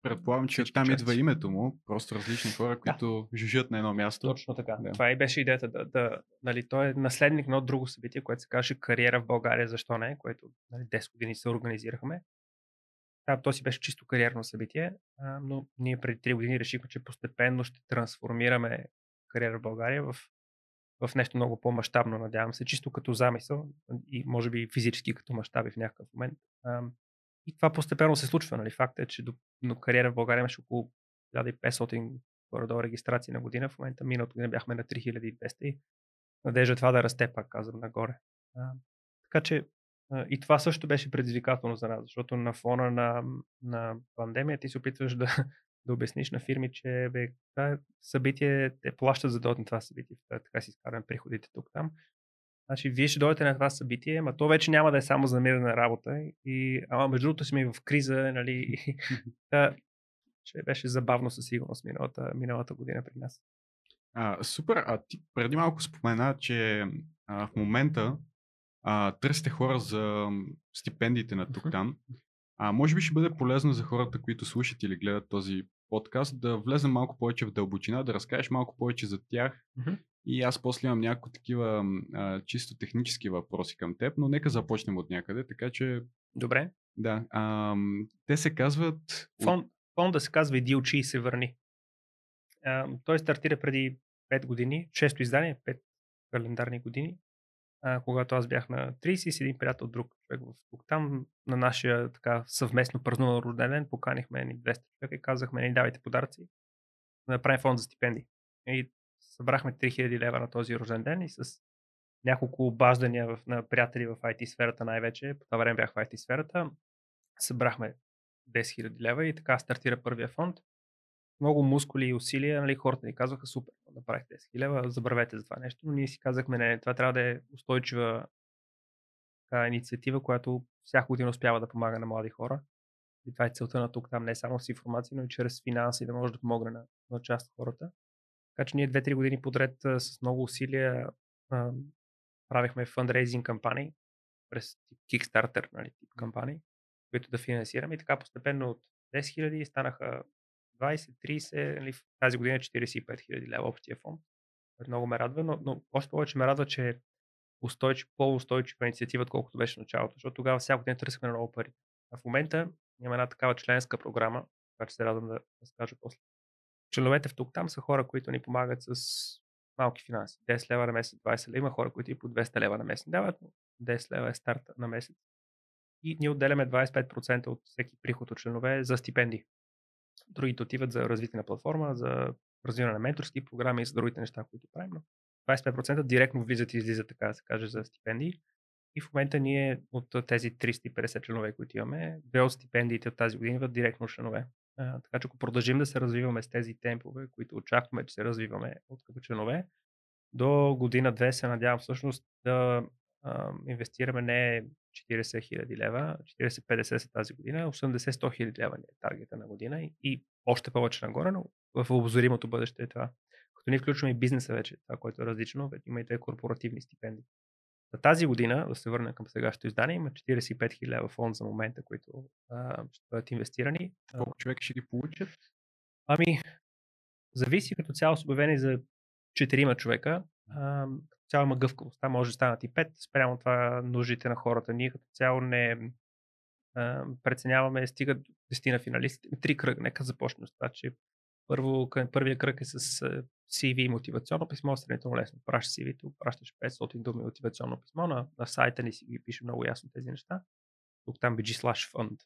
Предполагам, че там части. идва името му, просто различни хора, които жужат на едно място. Точно така. Да. Това и беше идеята да, да нали, той е наследник на друго събитие, което се каже Кариера в България, защо не, което нали, 10 години се организирахме. Да, то си беше чисто кариерно събитие, а, но ние преди 3 години решихме, че постепенно ще трансформираме кариера в България в, в нещо много по-масштабно, надявам се, чисто като замисъл и може би физически като мащаби в някакъв момент. И това постепенно се случва. Нали? Факт е, че до, до кариера в България имаше около 1500 горе-долу регистрации на година. В момента миналата година бяхме на 3200 и надежда е това да расте, пак казвам, нагоре. А, така че а, и това също беше предизвикателно за нас, защото на фона на, на пандемия ти се опитваш да, да обясниш на фирми, че бе, това събитие, те плащат за да на това събитие, така си изкараме приходите тук-там. Значи, вие ще дойдете на това събитие, ама то вече няма да е само за намиране на работа. И, ама между другото сме в криза, нали? да, <laughs> ще беше забавно със сигурност миналата, миналата година при нас. А, супер, а ти преди малко спомена, че а, в момента а, търсите хора за стипендиите на тук-там. А може би ще бъде полезно за хората, които слушат или гледат този подкаст, да влезем малко повече в дълбочина, да разкажеш малко повече за тях. Мгм. И аз после имам някои такива а, чисто технически въпроси към теб, но нека започнем от някъде. Така че, Добре. да, а, те се казват... Фонд, фонда се казва Иди учи и се върни. А, той стартира преди 5 години, често издание, 5 календарни години, а, когато аз бях на 30 и с един приятел друг човек в тук. Там на нашия така съвместно празнуван рожден ден поканихме ни 200 човека и казахме, ни давайте подаръци, да направим фонд за стипендии. И събрахме 3000 лева на този рожден ден и с няколко обаждания в, на приятели в IT сферата най-вече, по това време бях в IT сферата, събрахме 10 000 лева и така стартира първия фонд. Много мускули и усилия, нали, хората ни казваха супер, направихте 10 000 лева, забравете за това нещо, но ние си казахме, не, това трябва да е устойчива така, инициатива, която всяка година успява да помага на млади хора. И това е целта на тук там, не само с информация, но и чрез финанси да може да помогне на, на част от хората. Така че ние 2-3 години подред а, с много усилия а, правихме фандрейзинг кампании през Kickstarter, нали, тип кампании, които да финансираме и така постепенно от 10 000 станаха 20, 30, нали, тази година 45 000 лева общия фонд. Много ме радва, но, но още повече ме радва, че е устойчив, по-устойчива инициатива, отколкото беше началото, защото тогава всяка година търсихме много пари. А в момента има една такава членска програма, която се радвам да разкажа после. Членовете в тук там са хора, които ни помагат с малки финанси. 10 лева на месец, 20 лева. Има хора, които и по 200 лева на месец дават, но 10 лева е старта на месец. И ние отделяме 25% от всеки приход от членове за стипендии. Другите отиват за развитие на платформа, за развиване на менторски програми и за другите неща, които правим. Но 25% директно влизат и излизат, така да се каже, за стипендии. И в момента ние от тези 350 членове, които имаме, две от стипендиите от тази година идват директно членове. А, така че ако продължим да се развиваме с тези темпове, които очакваме, че се развиваме от като членове, до година-две се надявам всъщност да а, инвестираме не 40 хиляди лева, 40-50 са тази година, 80-100 хиляди лева е таргета на година и, и още повече нагоре, но в обозримото бъдеще е това. Като ние включваме и бизнеса вече, това, което е различно, има и две корпоративни стипендии. За тази година, да се върнем към сегашното издание, има 45 000 лева фонд за момента, които а, ще бъдат инвестирани. Колко човека ще ги получат? Ами, зависи като цяло с обявени за 4 човека. А, цяло има гъвкавост. Там може да станат и 5, спрямо това нуждите на хората. Ние като цяло не а, преценяваме, стигат 10 на финалистите. Три кръга. Нека започнем с това, че първо, първия кръг е с CV и мотивационно писмо, сравнително лесно. Пращаш CV-то, пращаш 500 думи мотивационно писмо, на, на сайта ни си ги пише много ясно тези неща. Тук там BG slash fund.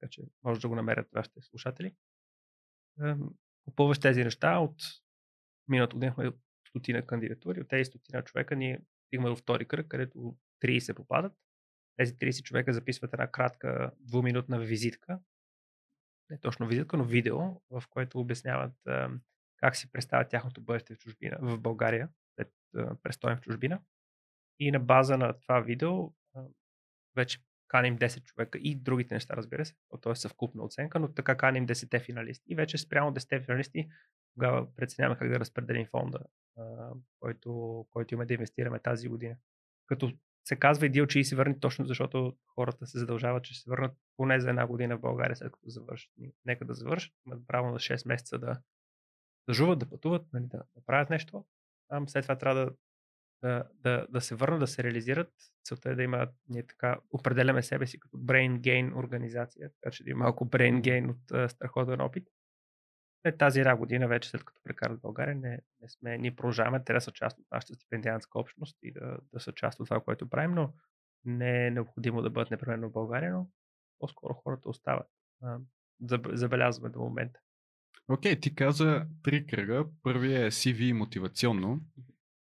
Така че може да го намерят вашите слушатели. Попълваш тези неща от миналата година стотина кандидатури. От тези стотина човека ние стигаме до втори кръг, където 30 попадат. Тези 30 човека записват една кратка двуминутна визитка, не точно визитка, но видео, в което обясняват как си представят тяхното бъдеще в чужбина, в България, след престоем в чужбина. И на база на това видео вече каним 10 човека и другите неща, разбира се, то е съвкупна оценка, но така каним 10 финалисти. И вече спрямо 10 финалисти тогава преценяваме как да разпределим фонда, а, който, който имаме да инвестираме тази година. Като се казва и че и се върне точно защото хората се задължават, че се върнат поне за една година в България, след като завършат. Нека да завършат, имат право на 6 месеца да, да жуват, да пътуват, нали, да, да правят нещо. Там след това трябва да, да, да, да се върнат, да се реализират. Целта е да има, ние така определяме себе си като brain gain организация, така че да има малко brain gain от uh, страхотен опит след тази една година, вече след като прекарат България, не, не сме, ние продължаваме, те да са част от нашата стипендиантска общност и да, да са част от това, което правим, но не е необходимо да бъдат непременно в България, но по-скоро хората остават. Забелязваме до момента. Окей, okay, ти каза три кръга. Първият е CV мотивационно.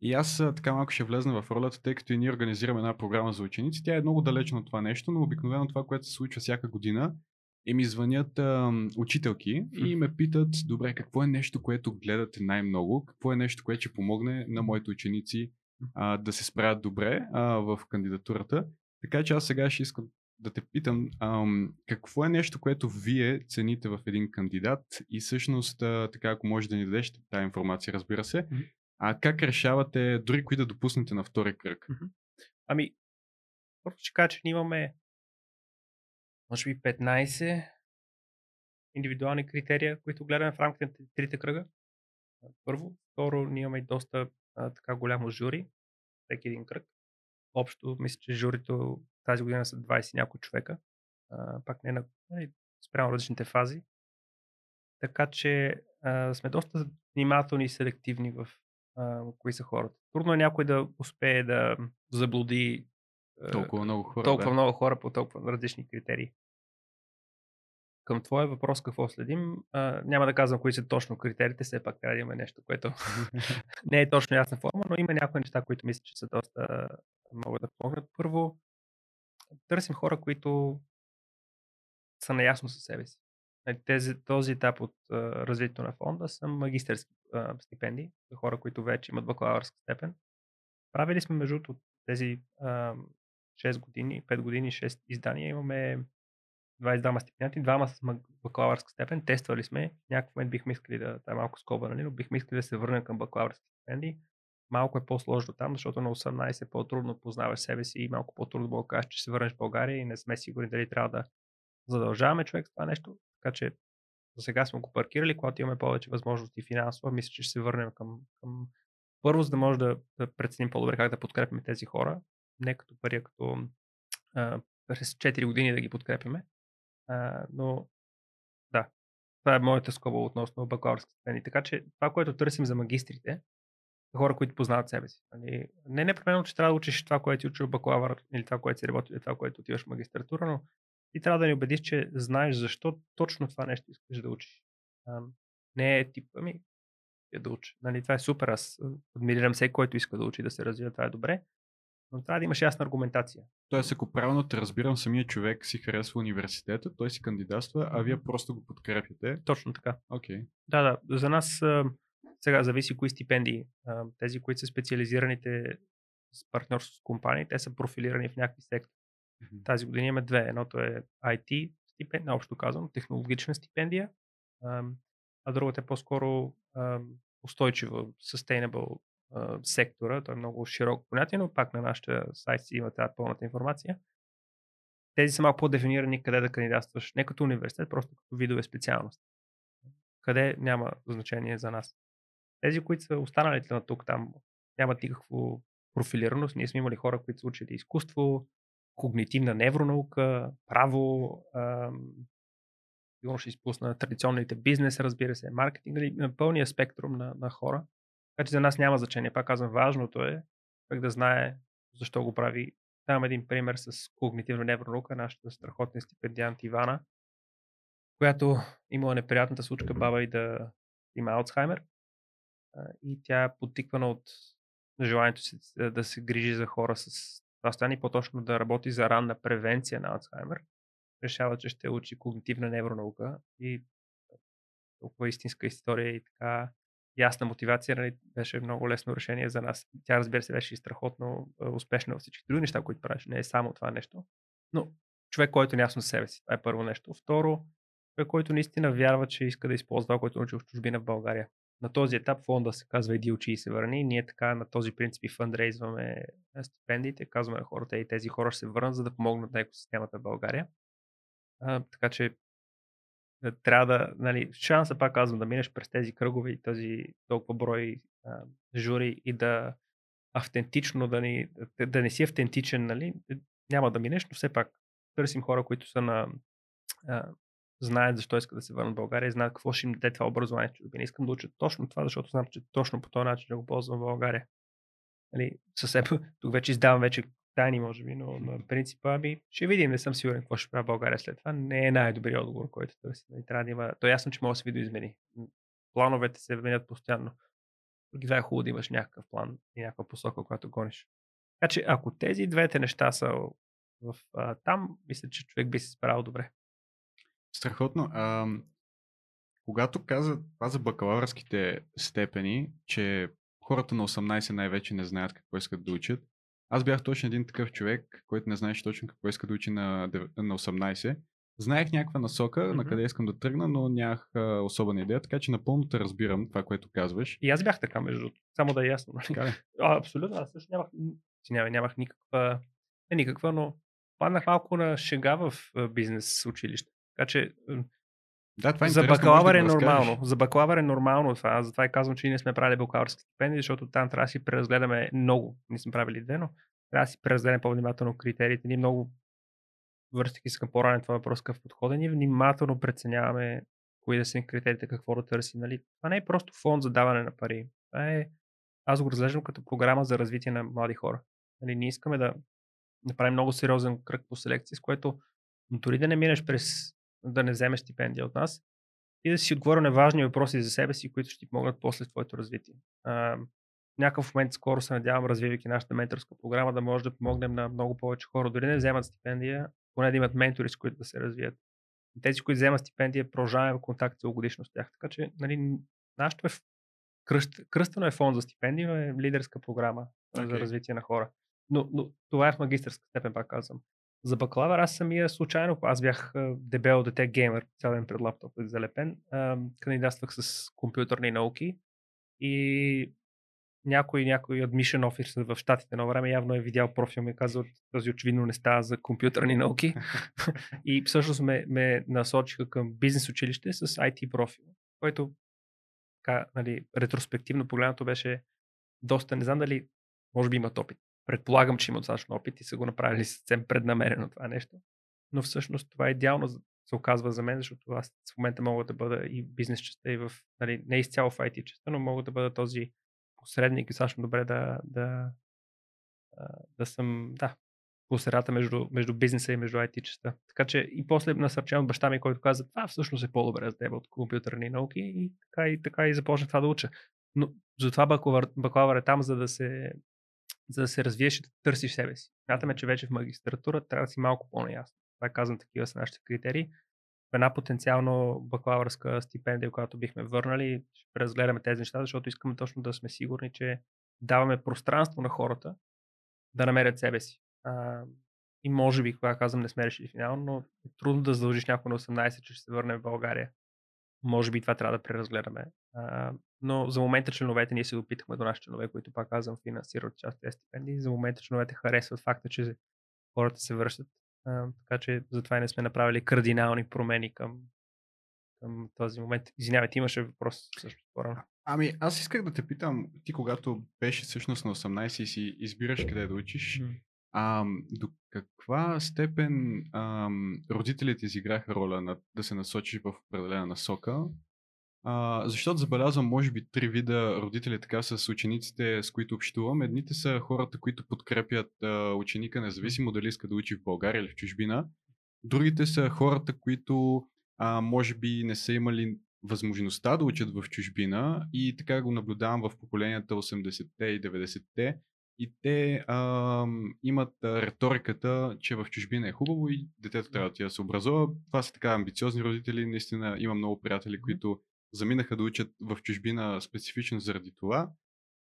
И аз така малко ще влезна в ролята, тъй като и ние организираме една програма за ученици. Тя е много далечна от това нещо, но обикновено това, което се случва всяка година, и ми звънят а, учителки и ме питат, добре, какво е нещо, което гледате най-много, какво е нещо, което ще помогне на моите ученици а, да се справят добре а, в кандидатурата. Така че аз сега ще искам да те питам, а, какво е нещо, което вие цените в един кандидат? И всъщност, а, така ако може да ни дадеш тази информация, разбира се, а как решавате дори кои да допуснете на втори кръг? Ами, просто ще кажа, че ние имаме може би 15 индивидуални критерия, които гледаме в рамките на трите кръга. Първо. Второ, ние имаме доста а, така голямо жури, всеки един кръг. Общо, мисля, че журито тази година са 20 някои човека. А, пак не на нали, спрямо различните фази. Така че а, сме доста внимателни и селективни в а, кои са хората. Трудно е някой да успее да заблуди толкова много хора. Толкова да. много хора по толкова различни критерии. Към твоя въпрос какво следим, а, няма да казвам кои са точно критериите, все пак трябва да има нещо, което <laughs> не е точно ясна форма, но има някои неща, които мисля, че са доста могат да помогнат. Първо, търсим хора, които са наясно със себе си. Нали, тези, този етап от а, развитието на фонда са магистърски а, стипендии за хора, които вече имат бакалавърска степен. Правили сме между тези а, 6 години, 5 години, 6 издания имаме 22 стипендианти, двама с бакалавърска степен, тествали сме, някакъв момент бихме искали да, това е малко скоба, нали, но бихме искали да се върнем към бакалавърски стипендии. Малко е по-сложно там, защото на 18 е по-трудно познаваш себе си и малко по-трудно да кажеш, че се върнеш в България и не сме сигурни дали трябва да задължаваме човек с това нещо. Така че за сега сме го паркирали, когато имаме повече възможности финансово, мисля, че ще се върнем към, към първо, за да може да, да преценим по-добре как да подкрепим тези хора, не като пари, като а, през 4 години да ги подкрепяме. А, но да, това е моята скоба относно бакалавърски степени. Така че това, което търсим за магистрите, хора, които познават себе си. Нали, не непременно, че трябва да учиш това, което си учил бакалавър или това, което си работи, това, което отиваш в магистратура, но ти трябва да ни убедиш, че знаеш защо точно това нещо искаш да учиш. А, не е тип, ами, е да учи. Нали, това е супер, аз адмирирам всеки, който иска да учи да се развива, това е добре, но трябва да имаш ясна аргументация. Тоест, ако правилно те разбирам, самия човек си харесва университета, той си кандидатства, а вие просто го подкрепяте. Точно така. Okay. Да, да. За нас сега зависи кои стипендии. Тези, които са специализираните с партньорство с компании, те са профилирани в някакви сектори. Тази година имаме две. Едното е IT стипендия, общо казвам, технологична стипендия, а другата е по-скоро устойчива, sustainable сектора. Той е много широко понятие, но пак на нашия сайт си има тази пълната информация. Тези са малко по-дефинирани къде да кандидатстваш, не като университет, просто като видове специалност. Къде няма значение за нас. Тези, които са останалите на тук, там нямат никакво профилираност. Ние сме имали хора, които са учили изкуство, когнитивна невронаука, право, сигурно ще изпусна традиционните бизнес, разбира се, маркетинг, нали, пълния спектрум на, на хора. Така че за нас няма значение. Пак казвам, важното е как да знае защо го прави. Давам един пример с когнитивна невронаука, нашата страхотна стипендиант Ивана, която имала неприятната случка баба и да има Алцхаймер. И тя е подтиквана от желанието си да се грижи за хора с това стане по-точно да работи за ранна превенция на Алцхаймер. Решава, че ще учи когнитивна невронаука и толкова истинска история и така ясна мотивация, нали, беше много лесно решение за нас. Тя, разбира се, беше и страхотно успешна във всички други неща, които правиш. Не е само това нещо. Но човек, който е ясно за себе си. Това е първо нещо. Второ, човек, който наистина вярва, че иска да използва това, което научил в чужбина в България. На този етап фонда се казва Иди учи и се върни. Ние така на този принцип и фандрейзваме стипендиите. Казваме хората и тези хора ще се върнат, за да помогнат на екосистемата в България. А, така че трябва да, нали, шанса пак казвам да минеш през тези кръгове и този толкова брой а, жури и да автентично, да, ни, да, не си автентичен, нали, няма да минеш, но все пак търсим хора, които са на знаят защо искат да се върнат в България и знаят какво ще им даде това образование Не Искам да уча точно това, защото знам, че точно по този начин да го ползвам в България. Нали, със себ, тук вече издавам вече тайни, може би, но на принципа ми ще видим, не съм сигурен какво ще правя България след това. Не е най-добрият отговор, който търси. Нали, трябва да има... То е ясно, че може да се видоизмени. Плановете се менят постоянно. Други това е хубаво да имаш някакъв план и някаква посока, която гониш. Така че ако тези двете неща са в, а, там, мисля, че човек би се справил добре. Страхотно. А, когато каза това за бакалавърските степени, че хората на 18 най-вече не знаят какво искат да учат, аз бях точно един такъв човек, който не знаеше точно какво иска да учи на, на 18. Знаех някаква насока, mm-hmm. на къде искам да тръгна, но нямах а, особена идея, така че напълно те разбирам това, което казваш. И аз бях така, между другото. Само да е ясно. Нали? Така ли? А, абсолютно. Аз също нямах, нямах, нямах никаква, не никаква, но паднах малко на шега в бизнес училище. Така че да, това е за бакалавър е да нормално. За бакалавър е нормално това. Затова и казвам, че ние сме правили бакалавърски стипендии, защото там трябва да си преразгледаме много. Ние сме правили две, но трябва да си преразгледаме по-внимателно критериите. Ние много, връщайки се към по-ранен това въпрос, какъв подход ние внимателно преценяваме кои да са критериите, какво да търси. Нали? Това не е просто фонд за даване на пари. Това е, аз го разглеждам като програма за развитие на млади хора. Нали, ние искаме да направим много сериозен кръг по селекция, с което дори да не минеш през да не вземеш стипендия от нас и да си отговоря на важни въпроси за себе си, които ще ти помогнат после в твоето развитие. А, в някакъв момент скоро се надявам, развивайки нашата менторска програма, да може да помогнем на много повече хора, дори не вземат стипендия, поне да имат ментори, с които да се развият. И тези, които вземат стипендия, продължаваме контакт целогодишно с тях. Така че, нали, нашето е кръст, кръстено е фонд за стипендия, но е лидерска програма okay. за развитие на хора. Но, но това е в магистърска степен, пак казвам. За бакалавър аз самия случайно, аз бях дебел дете геймер, цял ден пред лаптопа залепен, кандидатствах с компютърни науки и някой, някой admission officer в щатите на време явно е видял профил ми и казал, този очевидно не става за компютърни науки. <laughs> и всъщност ме, ме насочиха към бизнес училище с IT профил, който така, нали, ретроспективно погледнато беше доста, не знам дали може би имат опит. Предполагам, че имат достатъчно опит и са го направили съвсем преднамерено това нещо. Но всъщност това е идеално се оказва за мен, защото аз в момента мога да бъда и бизнес частта, и в, нали, не изцяло в IT частта, но мога да бъда този посредник и достатъчно добре да, да, да съм, да, по средата между, между бизнеса и между IT частта. Така че и после насърчавам баща ми, който каза, това всъщност е по-добре за теб от компютърни науки и така и, така и започнах това да уча. Но затова бакалавър, бакалавър е там, за да се за да се развиеш и да търсиш себе си. Смятаме, че вече в магистратура трябва да си малко по-наясно. Това казвам, такива са нашите критерии. В една потенциално бакалавърска стипендия, която бихме върнали, ще преразгледаме тези неща, защото искаме точно да сме сигурни, че даваме пространство на хората да намерят себе си. А, и може би, когато казвам, не сме решили финално, но е трудно да задължиш някой на 18, че ще се върне в България. Може би това трябва да преразгледаме. А, но за момента членовете, ние се допитахме до нашите членове, които пак казвам, финансират част от тези стипендии. За момента членовете харесват факта, че хората се връщат. А, така че затова и не сме направили кардинални промени към, към този момент. Извинявайте, имаше въпрос също по Ами, аз исках да те питам, ти когато беше всъщност на 18 и си избираш къде да учиш, mm. а, до каква степен а, родителите изиграха роля на, да се насочиш в определена насока а, защото забелязвам, може би, три вида родители така с учениците, с които общувам. Едните са хората, които подкрепят а, ученика, независимо дали иска да учи в България или в чужбина. Другите са хората, които а, може би не са имали възможността да учат в чужбина и така го наблюдавам в поколенията 80-те и 90-те. И те а, имат риториката, че в чужбина е хубаво и детето трябва да се образува. Това са така амбициозни родители. Наистина има много приятели, които заминаха да учат в чужбина специфично заради това.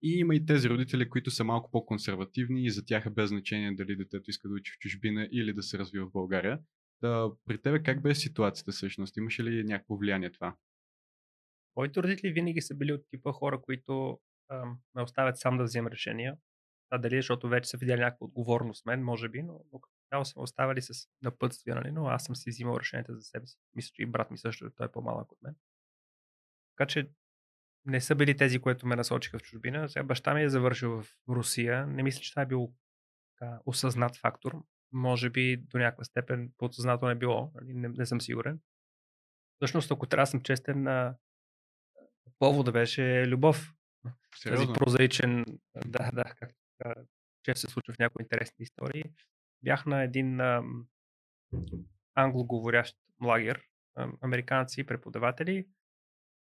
И има и тези родители, които са малко по-консервативни и за тях е без значение дали детето иска да учи в чужбина или да се развива в България. Да, при тебе как бе ситуацията всъщност? Имаше ли някакво влияние това? Моите родители винаги са били от типа хора, които ме оставят сам да вземам решения. А дали, защото вече са видяли някаква отговорност мен, може би, но, но като цяло са оставали с напътствия, нали? но аз съм си взимал решенията за себе си. Мисля, че и брат ми също, той е по-малък от мен. Така че не са били тези, които ме насочиха в чужбина. Сега баща ми е завършил в Русия. Не мисля, че това е бил така, осъзнат фактор. Може би до някаква степен подсъзнато не е било. Нали, не, не съм сигурен. Всъщност, ако трябва да съм честен, на повода беше любов. Сериозно? Този прозаичен, да, да, както често се случва в някои интересни истории. Бях на един англоговорящ лагер, ам, американци, преподаватели,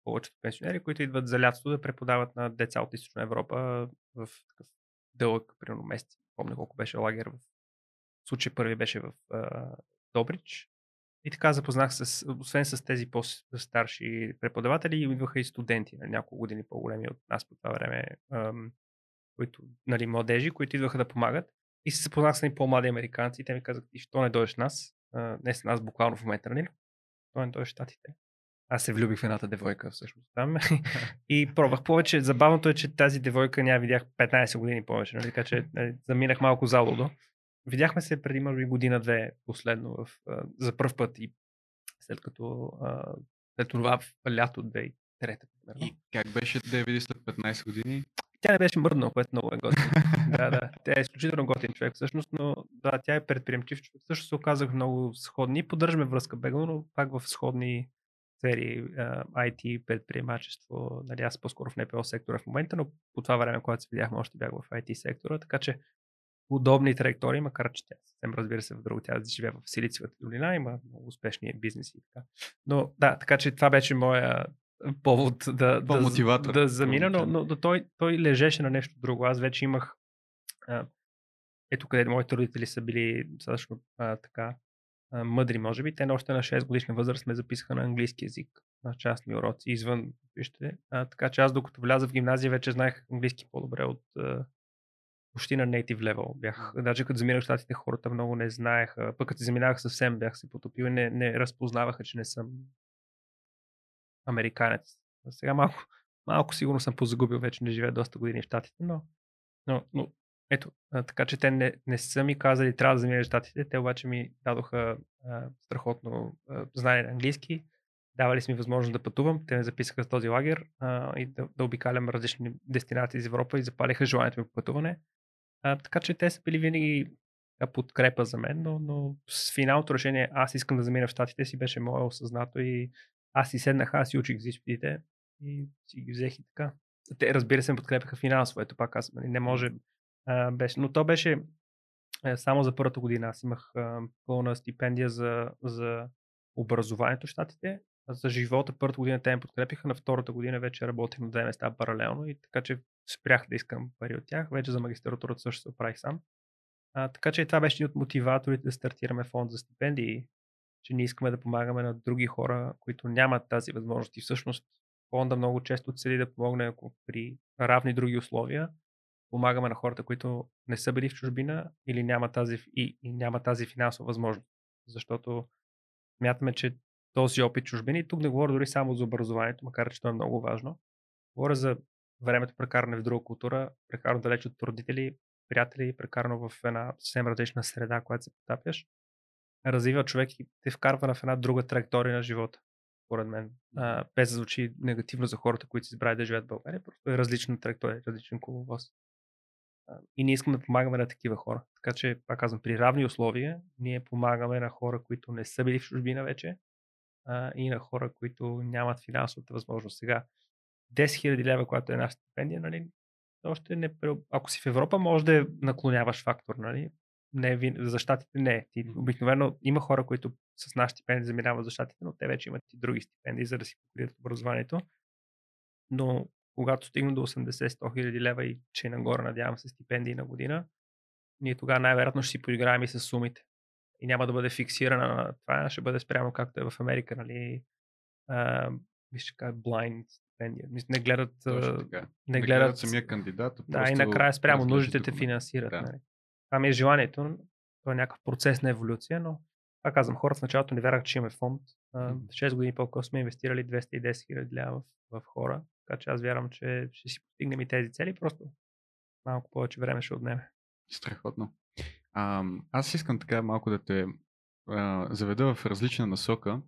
повечето пенсионери, които идват за лятото да преподават на деца от Източна Европа в такъв дълъг, примерно месец. Помня колко беше лагер. В случай първи беше в uh, Добрич. И така запознах с, освен с тези по-старши преподаватели, идваха и студенти, на няколко години по-големи от нас по това време, ам, които, нали, младежи, които идваха да помагат. И се запознах с по-млади американци и те ми казаха, ти що не дойдеш нас? А, не с нас буквално в момента, нали? Той не дойдеш в Штатите. Аз се влюбих в едната девойка всъщност там <laughs> и пробвах повече. Забавното е, че тази девойка няма видях 15 години повече, нали? така че нали, заминах малко залудо. Видяхме се преди, може би, година-две последно в, за първ път и след като а, след това в лято 2003 примерно. И как беше да я види след 15 години? Тя не беше мръднала, което много е готин. <laughs> да, да. Тя е изключително готин човек всъщност, но да, тя е предприемчив човек. Също се оказах много сходни. Поддържаме връзка бегано, но пак в сходни сфери, IT, предприемачество, нали, аз по-скоро в НПО сектора в момента, но по това време, когато се видяхме, още бях в IT сектора, така че удобни траектории, макар че тя съвсем разбира се в друго, тя живее в Силициевата долина, има много успешни бизнеси и така. Но да, така че това беше моя повод да, да, да замина, но, но, но той, той лежеше на нещо друго. Аз вече имах а, ето къде моите родители са били достатъчно така мъдри, може би. Те още на 6 годишна възраст ме записаха на английски язик на частни уроци извън вижте. А, така че аз докато вляза в гимназия вече знаех английски по-добре от, почти на native level. Бях, даже като заминах в щатите, хората много не знаеха. Пък като заминах съвсем, бях се потопил и не, не разпознаваха, че не съм американец. Сега малко, малко сигурно съм позагубил, вече не живея доста години в щатите, но, но, но ето, а, така че те не, не са ми казали трябва да заминеш щатите, те обаче ми дадоха а, страхотно а, знание на английски, давали сме възможност да пътувам, те ме записаха с този лагер а, и да, да обикалям различни дестинации из Европа и запалиха желанието ми по пътуване. А, така че те са били винаги подкрепа за мен, но, но с финалното решение аз искам да замина в Штатите си беше мое осъзнато и аз си седнах, аз си учих за изпитите и си ги взех и така. Те, разбира се, ме подкрепяха финансово, ето пак аз нали, не може, беше, но то беше а, само за първата година. Аз имах пълна стипендия за, за образованието в Штатите, за живота първата година те ме подкрепиха, на втората година вече работех на две места паралелно и така че спрях да искам пари от тях. Вече за магистратурата също се оправих сам. А, така че това беше един от мотиваторите да стартираме фонд за стипендии, че ние искаме да помагаме на други хора, които нямат тази възможност. И всъщност фонда много често цели да помогне, ако при равни други условия, помагаме на хората, които не са били в чужбина или няма тази, и, и няма тази финансова възможност. Защото смятаме, че този опит чужбини, тук не говоря дори само за образованието, макар че то е много важно. Говоря за времето прекаране в друга култура, прекарано далеч от родители, приятели, прекарано в една съвсем различна среда, която се потапяш, развива човек и те вкарва в една друга траектория на живота, според мен. А, без да звучи негативно за хората, които си избрали да живеят в България, просто е различна траектория, различен коловоз. И ние искаме да помагаме на такива хора. Така че, пак казвам, при равни условия, ние помагаме на хора, които не са били в чужбина вече а, и на хора, които нямат финансовата възможност. Сега, 10 000 лева, която е една стипендия, нали, още не, ако си в Европа, може да наклоняваш фактор, нали? Не, за щатите не. Ти, обикновено има хора, които с наши стипендии заминават за щатите, но те вече имат и други стипендии, за да си покрият образованието. Но когато стигнем до 80-100 хиляди лева и че нагоре, надявам се, стипендии на година, ние тогава най-вероятно ще си поиграем и с сумите. И няма да бъде фиксирана на това, ще бъде спрямо както е в Америка, нали? А, виж така, blind стипендия. Не гледат, не, не гледат самия кандидат. Да, и накрая спрямо нуждите те финансират. Да. Нали? Това ми е желанието. Това е някакъв процес на еволюция, но пак казвам, хората в началото не вярвах, че имаме фонд. 6 години по-късно сме инвестирали 210 хиляди лева в, в хора, така че аз вярвам, че ще си постигнем и тези цели, просто малко повече време ще отнеме. Страхотно. А, аз искам така малко да те а, заведа в различна насока,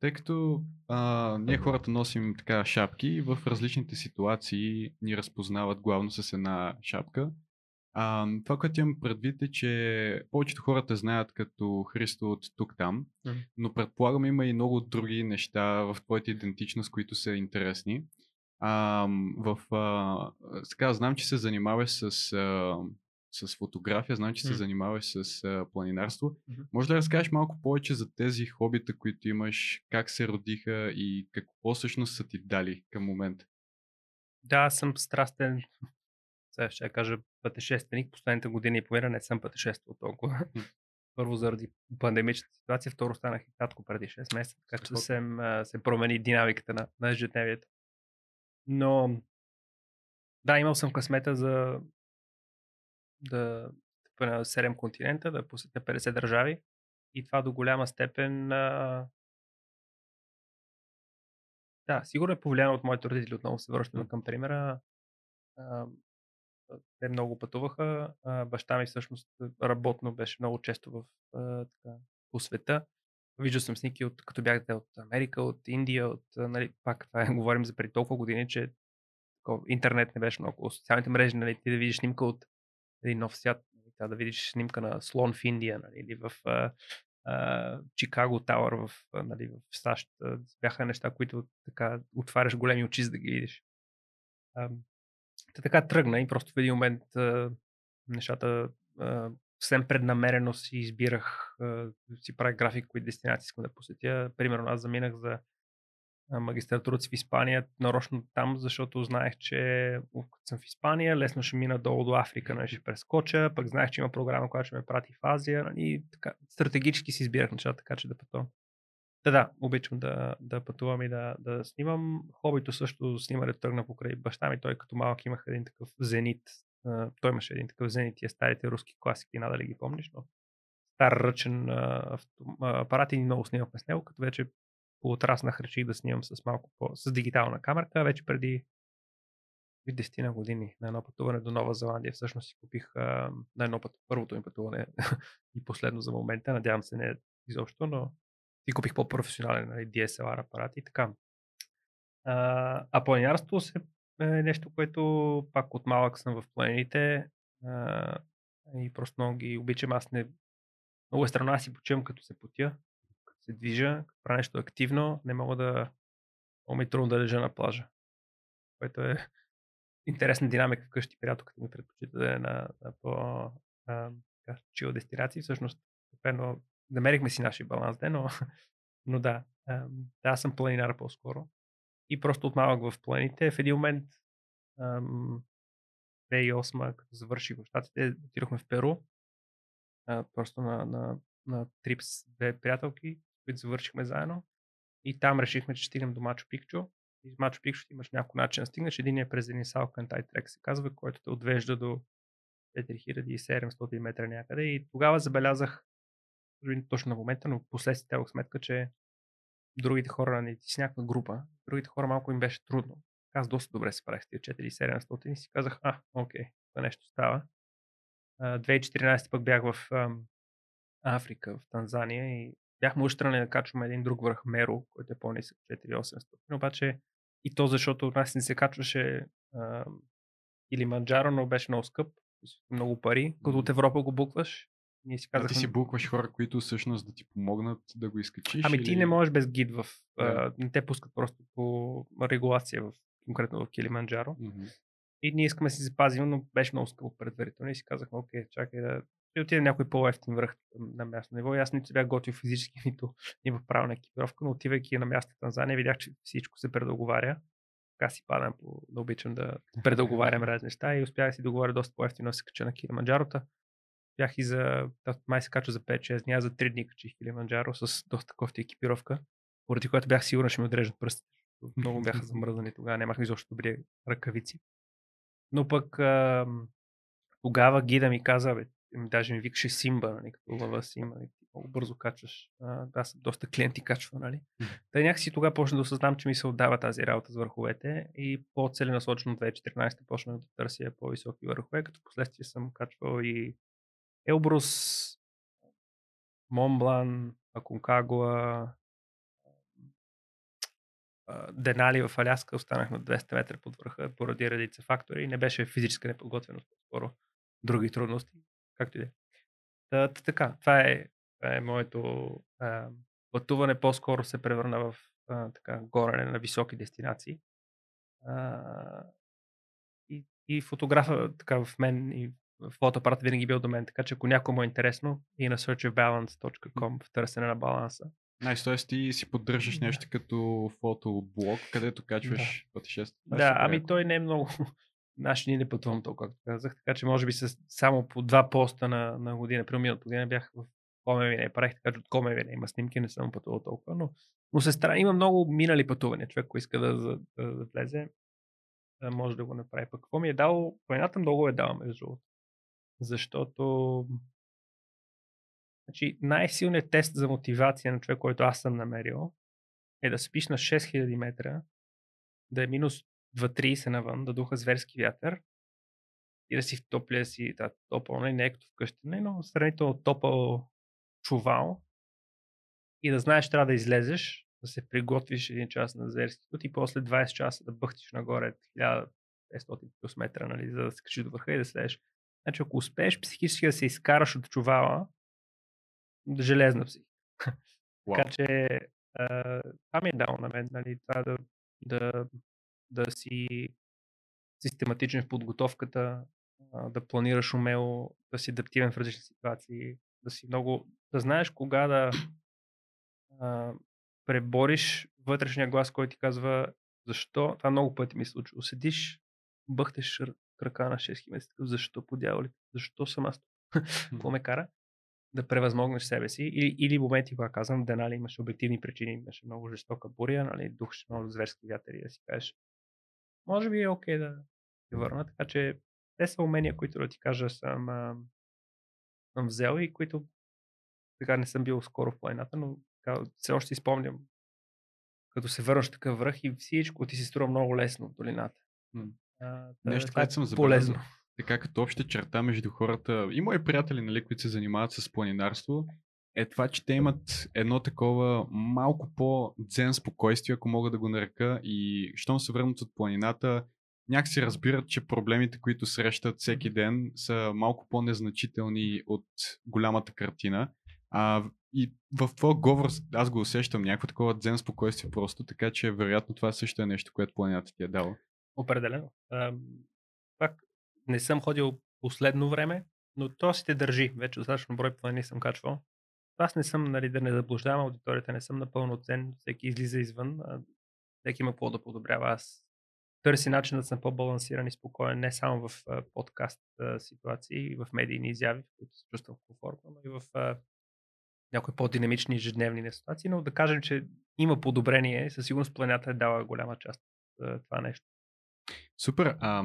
тъй като а, ние хората носим така шапки и в различните ситуации ни разпознават главно с една шапка. А, това, което имам предвид е, че повечето хората знаят като Христо от тук-там, но предполагам има и много други неща в твоята идентичност, които са интересни. А, в, а, сега знам, че се занимаваш с, а, с фотография, знам, че mm. се занимаваш с а, планинарство. Mm-hmm. Може да разкажеш малко повече за тези хобита, които имаш, как се родиха и какво всъщност са ти дали към момента? Да, аз съм страстен сега ще кажа пътешественик. Последните години и половина не съм пътешествал толкова. <laughs> Първо заради пандемичната ситуация, второ станах и татко преди 6 месеца, така че се, се промени динамиката на, на ежедневието. Но да, имал съм късмета за да на 7 континента, да посетя 50 държави и това до голяма степен а... да, сигурно е повлияно от моите родители, отново се връщам към примера. А, те много пътуваха. А, баща ми всъщност работно беше много често в, а, така, по света. Виждал съм снимки от, като бяхте от Америка, от Индия, от, нали, пак това е, <laughs> говорим за преди толкова години, че интернет не беше много. Социалните мрежи, нали, ти да видиш снимка от един нов свят, нали, да видиш снимка на слон в Индия, нали, или в Чикаго Тауър в, нали, в САЩ. Бяха неща, които така отваряш големи очи, за да ги видиш. Та така тръгна и просто в един момент а, нещата а, съвсем преднамерено си избирах, си правих график, кои дестинации искам да посетя. Примерно аз заминах за магистратурата си в Испания, нарочно там, защото знаех, че като съм в Испания, лесно ще мина долу до Африка, нали, ще прескоча, пък знаех, че има програма, която ще ме прати в Азия. Нали, така, стратегически си избирах нещата, така че да пътувам. Да, да, обичам да, да пътувам и да, да снимам. Хобито също снимане тръгна покрай баща ми. Той като малък имах един такъв зенит той имаше един такъв взени тия старите руски класики, надали ги помниш, но стар ръчен а, апарат и много снимахме с него, като вече отраснах, реших да снимам с малко по, с дигитална камерка, вече преди 10 на години на едно пътуване до Нова Зеландия. Всъщност си купих а, на едно път, първото ми пътуване <laughs> и последно за момента. Надявам се не изобщо, но си купих по-професионален нали, DSLR апарат и така. А, а планинарството се е нещо, което пак от малък съм в планините а, и просто много ги обичам. Аз не... Много е странно, аз си почивам като се потя, като се движа, като правя нещо активно, не мога да... Много ми е трудно да лежа на плажа. Което е <laughs> интересна динамика вкъщи. Приятелката ми предпочита да е на, на по чил дестинации. Всъщност, пено, намерихме си нашия баланс, но, <laughs> но да, да, аз съм планинар по-скоро. И просто от малък в планите. В един момент, 2008, като завърших в Штатите, отидохме в Перу. Просто на, на, на трип с две приятелки, които завършихме заедно. И там решихме, че стигнем до Мачо Пикчо. И в Мачо Пикчо имаш няколко начина да стигнеш. Един е през Денисал Кантай Трек се казва, който те отвежда до 4700 метра някъде. И тогава забелязах, точно на момента, но последствие сметка, че другите хора, не ти си някаква група, другите хора малко им беше трудно. Аз доста добре се правих с тия 4700 и си казах, а, окей, това нещо става. 2014 пък бях в Африка, в Танзания и бяхме уштрани да качваме един друг върх Меро, който е по-нисък 4800. Обаче и то защото от нас не се качваше или Манджаро, но беше много скъп, много пари, като от Европа го букваш ние си казахме... А ти си букваш хора, които всъщност да ти помогнат да го изкачиш? Ами или... ти не можеш без гид в... Да. не те пускат просто по регулация, в, конкретно в Килиманджаро. Mm-hmm. И ние искаме да си запазим, но беше много скъпо предварително. И си казахме, окей, чакай да ще отиде някой по-ефтин връх на място ниво. И аз нито се бях готвил физически, <laughs> нито ни в правилна екипировка, но отивайки на място в Танзания, видях, че всичко се предоговаря. Така си падам, по, да обичам да предоговарям <laughs> разни неща и успях да си договоря доста по-ефтино да се кача на Килиманджарота бях и за, май се качва за 5-6 дни, за 3 дни качих Килиманджаро с доста кофти екипировка, поради която бях сигурен, че ми отрежат пръстите. Много бяха замръзнани тогава, нямах изобщо добри ръкавици. Но пък а, тогава гида ми каза, бе, даже ми викаше Симба, нали, като лъва Симба, нали, много бързо качваш. А, аз доста клиенти качва, нали. Та някакси тогава почна да осъзнам, че ми се отдава тази работа с върховете и по-целенасочено 2014 почнах да търся по-високи върхове, като последствие съм качвал и Елбрус, Монблан, Аконкагуа, Денали в Аляска останах на 200 метра под върха поради редица фактори. Не беше физическа неподготвеност, по-скоро други трудности, както и да е. Така, това е, това е моето а, пътуване. По-скоро се превърна в а, така, горене на високи дестинации. А, и, и фотографа така в мен и фотоапарат винаги бил до мен, така че ако някой му е интересно и на searchofbalance.com в търсене на баланса. Найс, т.е. ти си поддържаш да. нещо като фотоблог, където качваш да. пътешествия. Да, да ами той не е много. <laughs> Наши ни не пътувам толкова, както казах, така че може би с само по два поста на, на година. При миналата година бях в Комевине, правих така, че от Комевине има снимки, не съм пътувал толкова, но, но се стара... има много минали пътувания. Човек, който иска да, да, да влезе, може да го направи. Пък какво ми е дал, планината много е дала, между другото защото значи, най-силният тест за мотивация на човек, който аз съм намерил, е да спиш на 6000 метра, да е минус 2.30 навън, да духа зверски вятър и да си в топлия си, да, топъл, не, нали, не е като вкъщи, не, нали, но сравнително топъл чувал и да знаеш, трябва да излезеш, да се приготвиш един час на зверски и после 20 часа да бъхтиш нагоре 1500 плюс метра, нали, за да се качиш до върха и да следеш Значи, ако успееш психически да се изкараш от чувала, железна психика. Wow. <laughs> така че, това ми е дало на мен, нали, това да, да, да си систематичен в подготовката, да планираш умело, да си адаптивен в различни ситуации, да си много, да знаеш кога да а, пребориш вътрешния глас, който ти казва защо. Това много пъти ми се случва. Седиш, бъхтеш крака на 6 месеца. Защо по дяволите? Защо съм аз? <laughs> Какво ме кара? Да превъзмогнеш себе си. Или, или моменти, когато казвам, да, нали, имаше обективни причини, имаше много жестока буря, нали, духаше много зверски вятъри, да си кажеш. Може би е окей okay да се върна, така че те са умения, които да ти кажа съм, а, съм взел и които сега не съм бил скоро в планината, но така, все още изпомням като се върнеш такъв връх и всичко ти се струва много лесно в долината. А, Нещо, което съм забелязал. Така като обща черта между хората и мои приятели, нали, които се занимават с планинарство, е това, че те имат едно такова малко по-дзен спокойствие, ако мога да го нарека, и щом се върнат от планината, някакси разбират, че проблемите, които срещат всеки ден, са малко по-незначителни от голямата картина. А, и в твоя говор аз го усещам някакво такова дзен спокойствие просто, така че вероятно това също е нещо, което планината ти е дала. Определено. Пак не съм ходил последно време, но то си те държи. Вече достатъчно брой плани съм качвал. Аз не съм, нали, да не заблуждавам аудиторията, не съм напълно цен. Всеки излиза извън. Всеки има какво да подобрява. Аз търси начин да съм по-балансиран и спокоен, не само в подкаст ситуации, в медийни изяви, в които се чувствам комфортно, но и в някои по-динамични ежедневни ситуации, но да кажем, че има подобрение, със сигурност планета е дала голяма част от това нещо. Супер. А,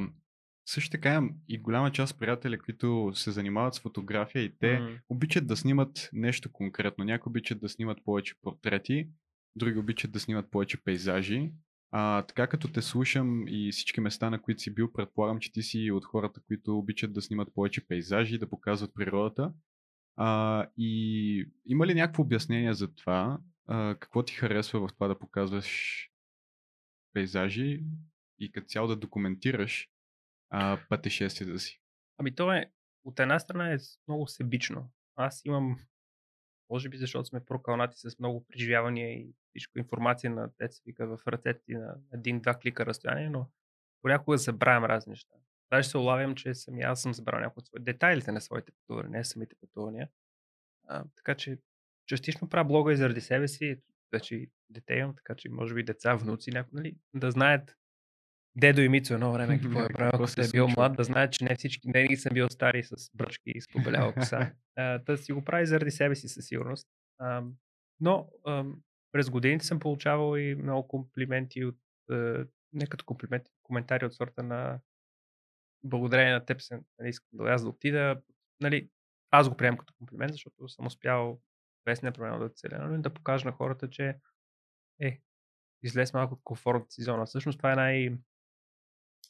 също така имам и голяма част приятели, които се занимават с фотография и те mm. обичат да снимат нещо конкретно. Някои обичат да снимат повече портрети, други обичат да снимат повече пейзажи. А, така като те слушам и всички места, на които си бил, предполагам, че ти си от хората, които обичат да снимат повече пейзажи, да показват природата. А, и има ли някакво обяснение за това? А, какво ти харесва в това да показваш пейзажи и като цяло да документираш а, пътешествията си? Ами то е, от една страна е много себично. Аз имам, може би защото сме прокалнати с много преживявания и всичко информация на деца вика в ръцете ти на един-два клика разстояние, но понякога забравям разни неща. Даже се улавям, че сами аз съм забрал някои от своите детайлите на своите пътувания, не самите пътувания. А, така че частично правя блога и заради себе си. Вече дете имам, така че може би деца, внуци, някои, нали, да знаят Дедо и Мицо едно време какво е правил, когато е бил млад, да знаят, че не всички, не съм бил стари с бръчки и с побелява коса. <laughs> Та си го прави заради себе си със сигурност. А, но а, през годините съм получавал и много комплименти от, а, не като комплименти, коментари от сорта на благодарение на теб се, нали, искам да аз да отида. Нали, аз го приемам като комплимент, защото съм успял без непременно да целя, но да покажа на хората, че е, излез малко от комфортната си зона. Всъщност това е най-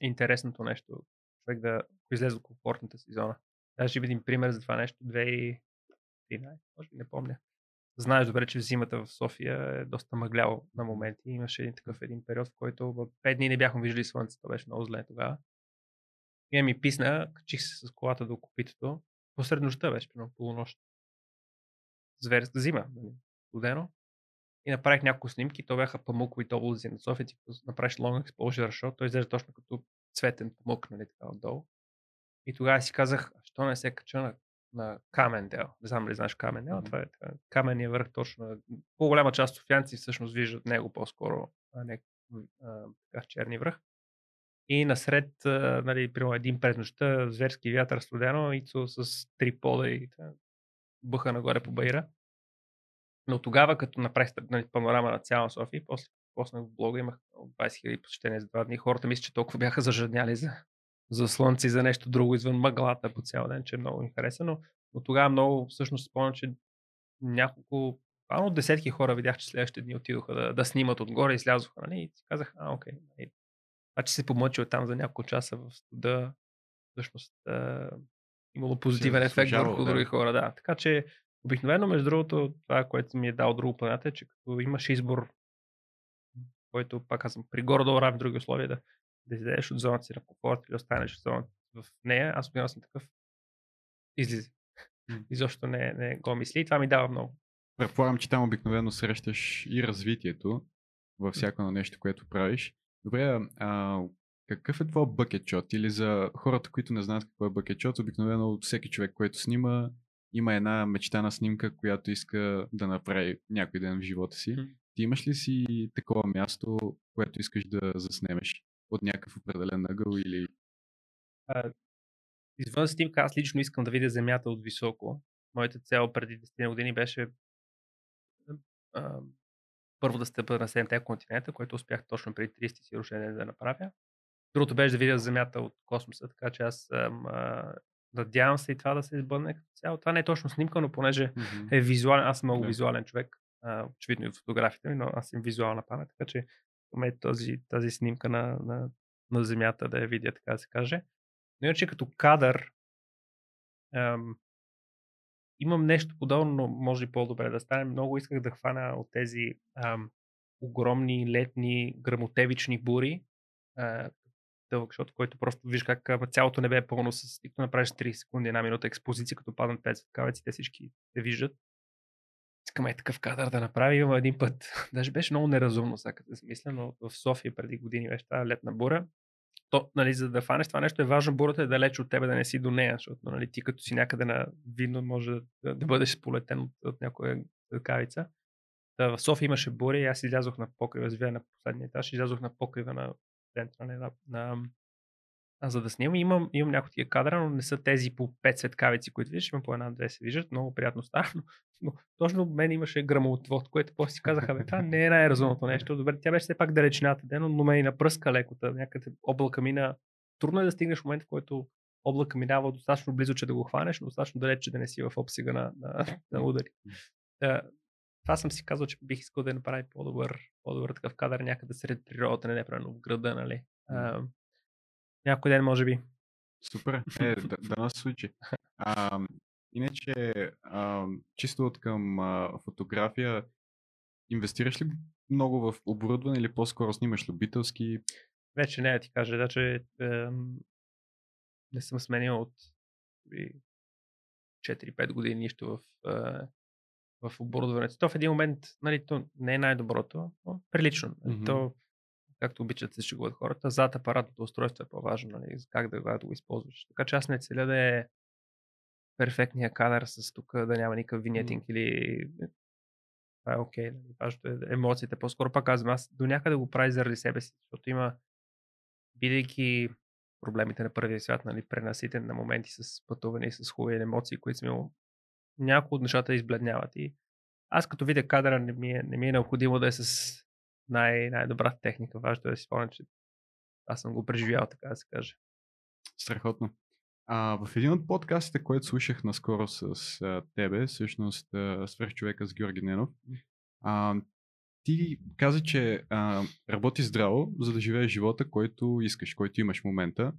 интересното нещо. Човек да излезе от комфортната си зона. Аз ще видим пример за това нещо. 2013, може би не помня. Знаеш добре, че зимата в София е доста мъгляво на моменти. Имаше един такъв един период, в който в 5 дни не бяхме виждали слънцето. Беше много зле тогава. И ми писна, качих се с колата до копитото. Посред нощта беше, примерно полунощ. Зверска зима, нали, студено. И направих няколко снимки, то бяха памукови облази на София, ти направиш long exposure shot, той изглежда точно като цветен памук, нали, така отдолу. И тогава си казах, що не се кача на, на Камендел. Не знам ли знаеш Камендел, mm-hmm. това е така. Каменния върх точно. По-голяма част от софианци всъщност виждат него по-скоро, а не а, така черни връх. И насред, нали, примерно един през нощта, зверски вятър студено, Ицо с три пода и тъ, бъха нагоре по Байра. Но тогава, като направих нали, панорама на цяла София, после поснах в блога, имах 20 000 посещения за два дни. Хората мисля, че толкова бяха зажадняли за, за слънце и за нещо друго извън мъглата по цял ден, че много ми хареса. Но, но тогава много всъщност спомням, че няколко, буквално десетки хора видях, че следващите дни отидоха да, да снимат отгоре и слязоха. Нали? И си казах, а, окей, нали, а че се помъчил там за няколко часа в студа, всъщност е, имало позитивен ефект върху да. други хора. Да. Така че обикновено, между другото, това, което ми е дал друго планета, е, че като имаш избор, който, пак казвам, при горе-долу равни други условия, да, да излезеш от зоната си на комфорт или останеш в зоната в нея, аз обикновено съм такъв, излизи. Изобщо не, не го мисли и това ми дава много. Предполагам, че там обикновено срещаш и развитието във всяко нещо, което правиш. Добре, а, какъв е твой бъкетчот? Или за хората, които не знаят какво е бъкетчот, обикновено всеки човек, който снима, има една мечтана снимка, която иска да направи някой ден в живота си. Ти имаш ли си такова място, което искаш да заснемеш от някакъв определен ъгъл или... А, извън снимка, аз лично искам да видя Земята от високо. Моята цел преди 10 години беше а, първо да стъпа на 7 континента, което успях точно преди 30 си рождение да направя. Другото беше да видя Земята от космоса, така че аз а, надявам се и това да се избъдне като цяло. Това не е точно снимка, но понеже Мгм. е визуален, аз съм много Да. визуален човек, а, очевидно и от фотографите ми, но аз съм визуална памет, така че имаме този, тази снимка на, на, на Земята да я видя, така да се каже. Но иначе като кадър ам, имам нещо подобно, но може и по-добре да стане. Много исках да хвана от тези ам, огромни летни грамотевични бури, а, дълъг шот, който просто виждаш как цялото небе е пълно с... Като направиш 30 секунди, една минута експозиция, като паднат 5 светкавици, те всички се виждат. Искам е такъв кадър да направя. Имам един път. <laughs> Даже беше много неразумно, сега като се но в София преди години беше тази летна бура. То, нали, за да фанеш това нещо е важно бурата е далеч от тебе да не си до нея, защото нали, ти като си някъде на видно може да, да бъдеш сполетен от, от някоя. Та, в София имаше буря и аз излязох на покрива, живея на последния етаж, излязох на покрива на центъра нали, на, на, а, за да снимам. Имам, имам някои такива кадра, но не са тези по 5 светкавици, които виждаш, има по една-две се виждат, много приятно става, <laughs> но, но точно мен имаше грамотвод, което после си казаха, бе, това не е най-разумното <laughs> нещо. Добре, тя беше все пак далечината ден, но ме и напръска лекота, някъде облака мина. Трудно е да стигнеш в момент, в който облака минава достатъчно близо, че да го хванеш, но достатъчно далеч, че да не си в обсега на, на, на удари. Това съм си казал, че бих искал да направя по-добър, по-добър такъв кадър някъде сред природата, не непременно в града, нали. А, някой ден, може би. Супер. Е, да, да нас случи. А, иначе, а, чисто от към а, фотография, инвестираш ли много в оборудване или по-скоро снимаш любителски? Вече не, ти кажа, ем, не съм сменил от би, 4-5 години нищо в, е, в оборудването. То в един момент, нали, то не е най-доброто, но прилично. Мгм. То, както обичат се шегуват хората, зад апаратното устройство е по-важно, нали, как да, да го използваш. Така че аз не целя да е перфектния кадър с тук да няма никакъв винетинг или това е окей. нали, Важното е емоциите. По-скоро пак казвам, аз до някъде го прави заради себе си, защото има, бидейки проблемите на първия свят, нали, пренаситен на моменти с пътуване и с хубави емоции, които имал, някои от нещата избледняват. И аз като видя кадъра, не ми е, не ми е необходимо да е с най- най-добрата техника. Важно е да си спомня, че аз съм го преживял, така да се каже. Страхотно. А, в един от подкастите, който слушах наскоро с а, тебе, всъщност а, свърхчовека с Георги Ненов, а, ти каза, че а, работи здраво, за да живееш живота, който искаш, който имаш в момента.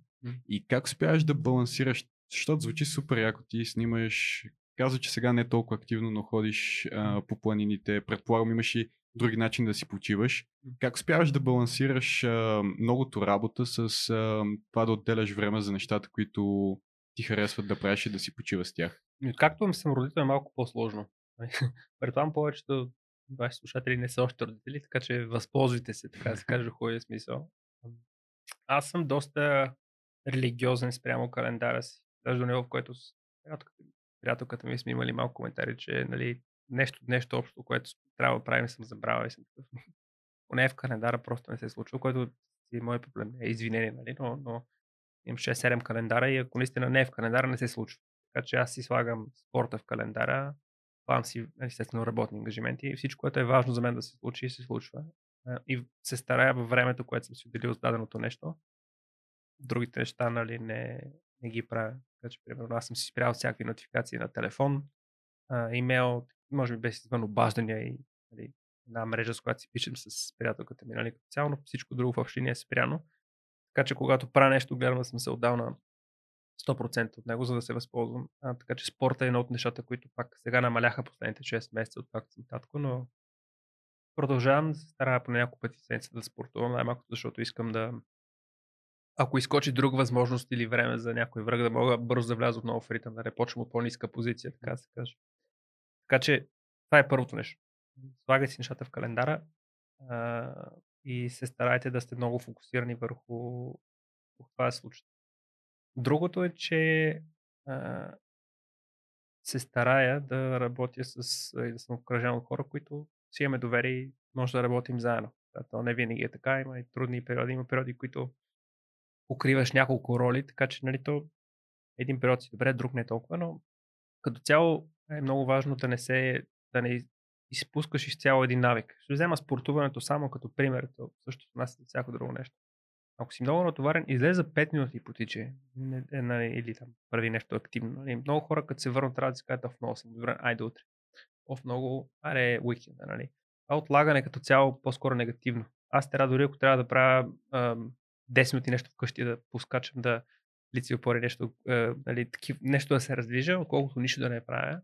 И как успяваш да балансираш, защото звучи супер яко, ти снимаш, каза, че сега не е толкова активно, но ходиш а, по планините, предполагам имаш и други начини да си почиваш. Как успяваш да балансираш а, многото работа с а, това да отделяш време за нещата, които ти харесват да правиш и да си почиваш с тях? И Откакто съм родител е малко по-сложно. <laughs> Предполагам повечето ваши слушатели не са още родители, така че възползвайте се, така да се каже, хубавия смисъл. Аз съм доста религиозен спрямо календара си. Даже до него, в което приятелката, ми сме имали малко коментари, че нали, нещо, нещо общо, което трябва да правим, съм забравил и съм такъв. Поне в календара просто не се е случило, което е мой проблем. Е извинение, нали? но, но имам 6-7 календара и ако наистина не е в календара, не се случва. Така че аз си слагам спорта в календара, план си, естествено, работни ангажименти и всичко, което е важно за мен да се случи, се случва. И се старая във времето, което съм си отделил с даденото нещо. Другите неща, нали, не, не ги правя. Така че, примерно, аз съм си спрял всякакви нотификации на телефон, имейл, може би без извън обаждания и нали, една мрежа, с която си пишем с приятелката ми, нали, като цяло, но всичко друго в общини е спряно. Така че, когато правя нещо, гледам да съм се отдал на 100% от него, за да се възползвам. А, така че спорта е едно от нещата, които пак сега намаляха последните 6 месеца, откакто съм татко, но продължавам да се старая по няколко пъти седмица да спортувам, най-малко защото искам да ако изкочи друга възможност или време за някой враг, да мога бързо да вляза отново в ритъм, да не почвам от по-ниска позиция, така се каже. Така че това е първото нещо. Слагайте си нещата в календара а, и се старайте да сте много фокусирани върху, това се случи. Другото е, че а, се старая да работя с и да съм обкръжен от хора, които си имаме доверие и може да работим заедно. То не винаги е така, има и трудни периоди, има периоди, които покриваш няколко роли, така че нали, то един период си добре, друг не толкова, но като цяло е много важно да не се да не изпускаш изцяло един навик. Ще взема спортуването само като пример, то също нас е всяко друго нещо. ако си много натоварен, излезе за 5 минути и потиче. Е, нали, или там прави нещо активно. Нали. Много хора, като се върнат, трябва да си кажат, в много съм добре, айде утре. Оф много, аре, уикенда, нали. А отлагане като цяло по-скоро негативно. Аз трябва дори ако трябва да правя ам, 10 минути нещо вкъщи, да поскачам, да лици опори нещо, а, нали, такив, нещо да се раздвижа, отколкото нищо да не правя.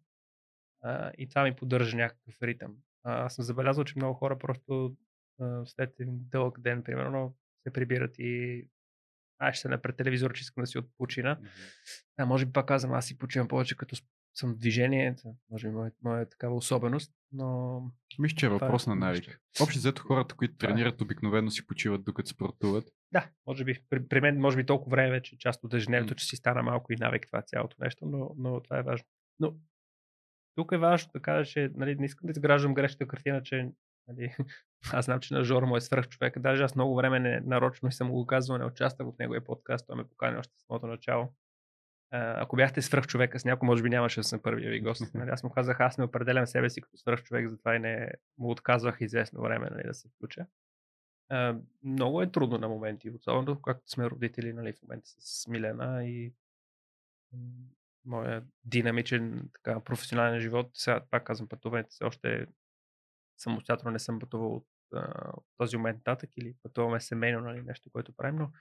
А, и това ми поддържа някакъв ритъм. А, аз съм забелязал, че много хора просто а, след един дълъг ден, примерно, се прибират и аз ще се пред телевизор, че искам да си отпочина. Mm-hmm. А, може би пак казвам, аз си почивам повече като съм в движение, може би моя, моя такава особеност, но... Мисля, че е, е въпрос на навик. Общо взето хората, които тренират, обикновено си почиват докато спортуват. Да, може би. При, при мен, може би толкова време вече, част от ежедневието, mm. че си стана малко и навик това цялото нещо, но, но това е важно. Но тук е важно да кажа, че нали, не искам да изграждам грешната картина, че нали, <laughs> аз знам, че на Жоро му е свръх човек. Даже аз много време не, нарочно съм го казвал, не участвах в неговия подкаст, той ме покани още в самото начало. Ако бяхте свръх човека с някой, може би нямаше да съм първия ви гост. <laughs> Нали? Аз му казах, аз не определям себе си като свръх човек, затова и не му отказвах известно време нали, да се включа. Uh, много е трудно на моменти, особено както сме родители нали, в момента с Милена и моя динамичен така, професионален живот. Сега пак казвам, пътуването все още самостоятелно не съм пътувал от, от този момент нататък или пътуваме семейно, нали, нещо, което правим, но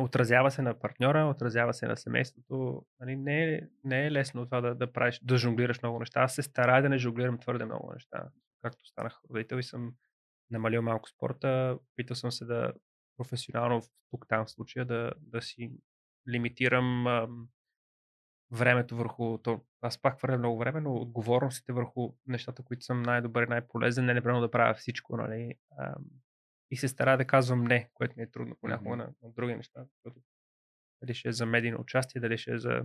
отразява се на партньора, отразява се на семейството. Нали, не, е, не е лесно това да, да правиш, да жонглираш много неща. Аз се старая да не жонглирам твърде много неща. Както станах родител и съм намалил малко спорта, опитал съм се да професионално тук там в случая да, да си лимитирам ам, времето върху то. Аз пак хвърля много време, но отговорностите върху нещата, които съм най-добър и най-полезен, не непременно да правя всичко, нали? А, и се старая да казвам не, което ми е трудно понякога mm-hmm. на, на други неща. Защото, дали ще е за медийно участие, дали ще е за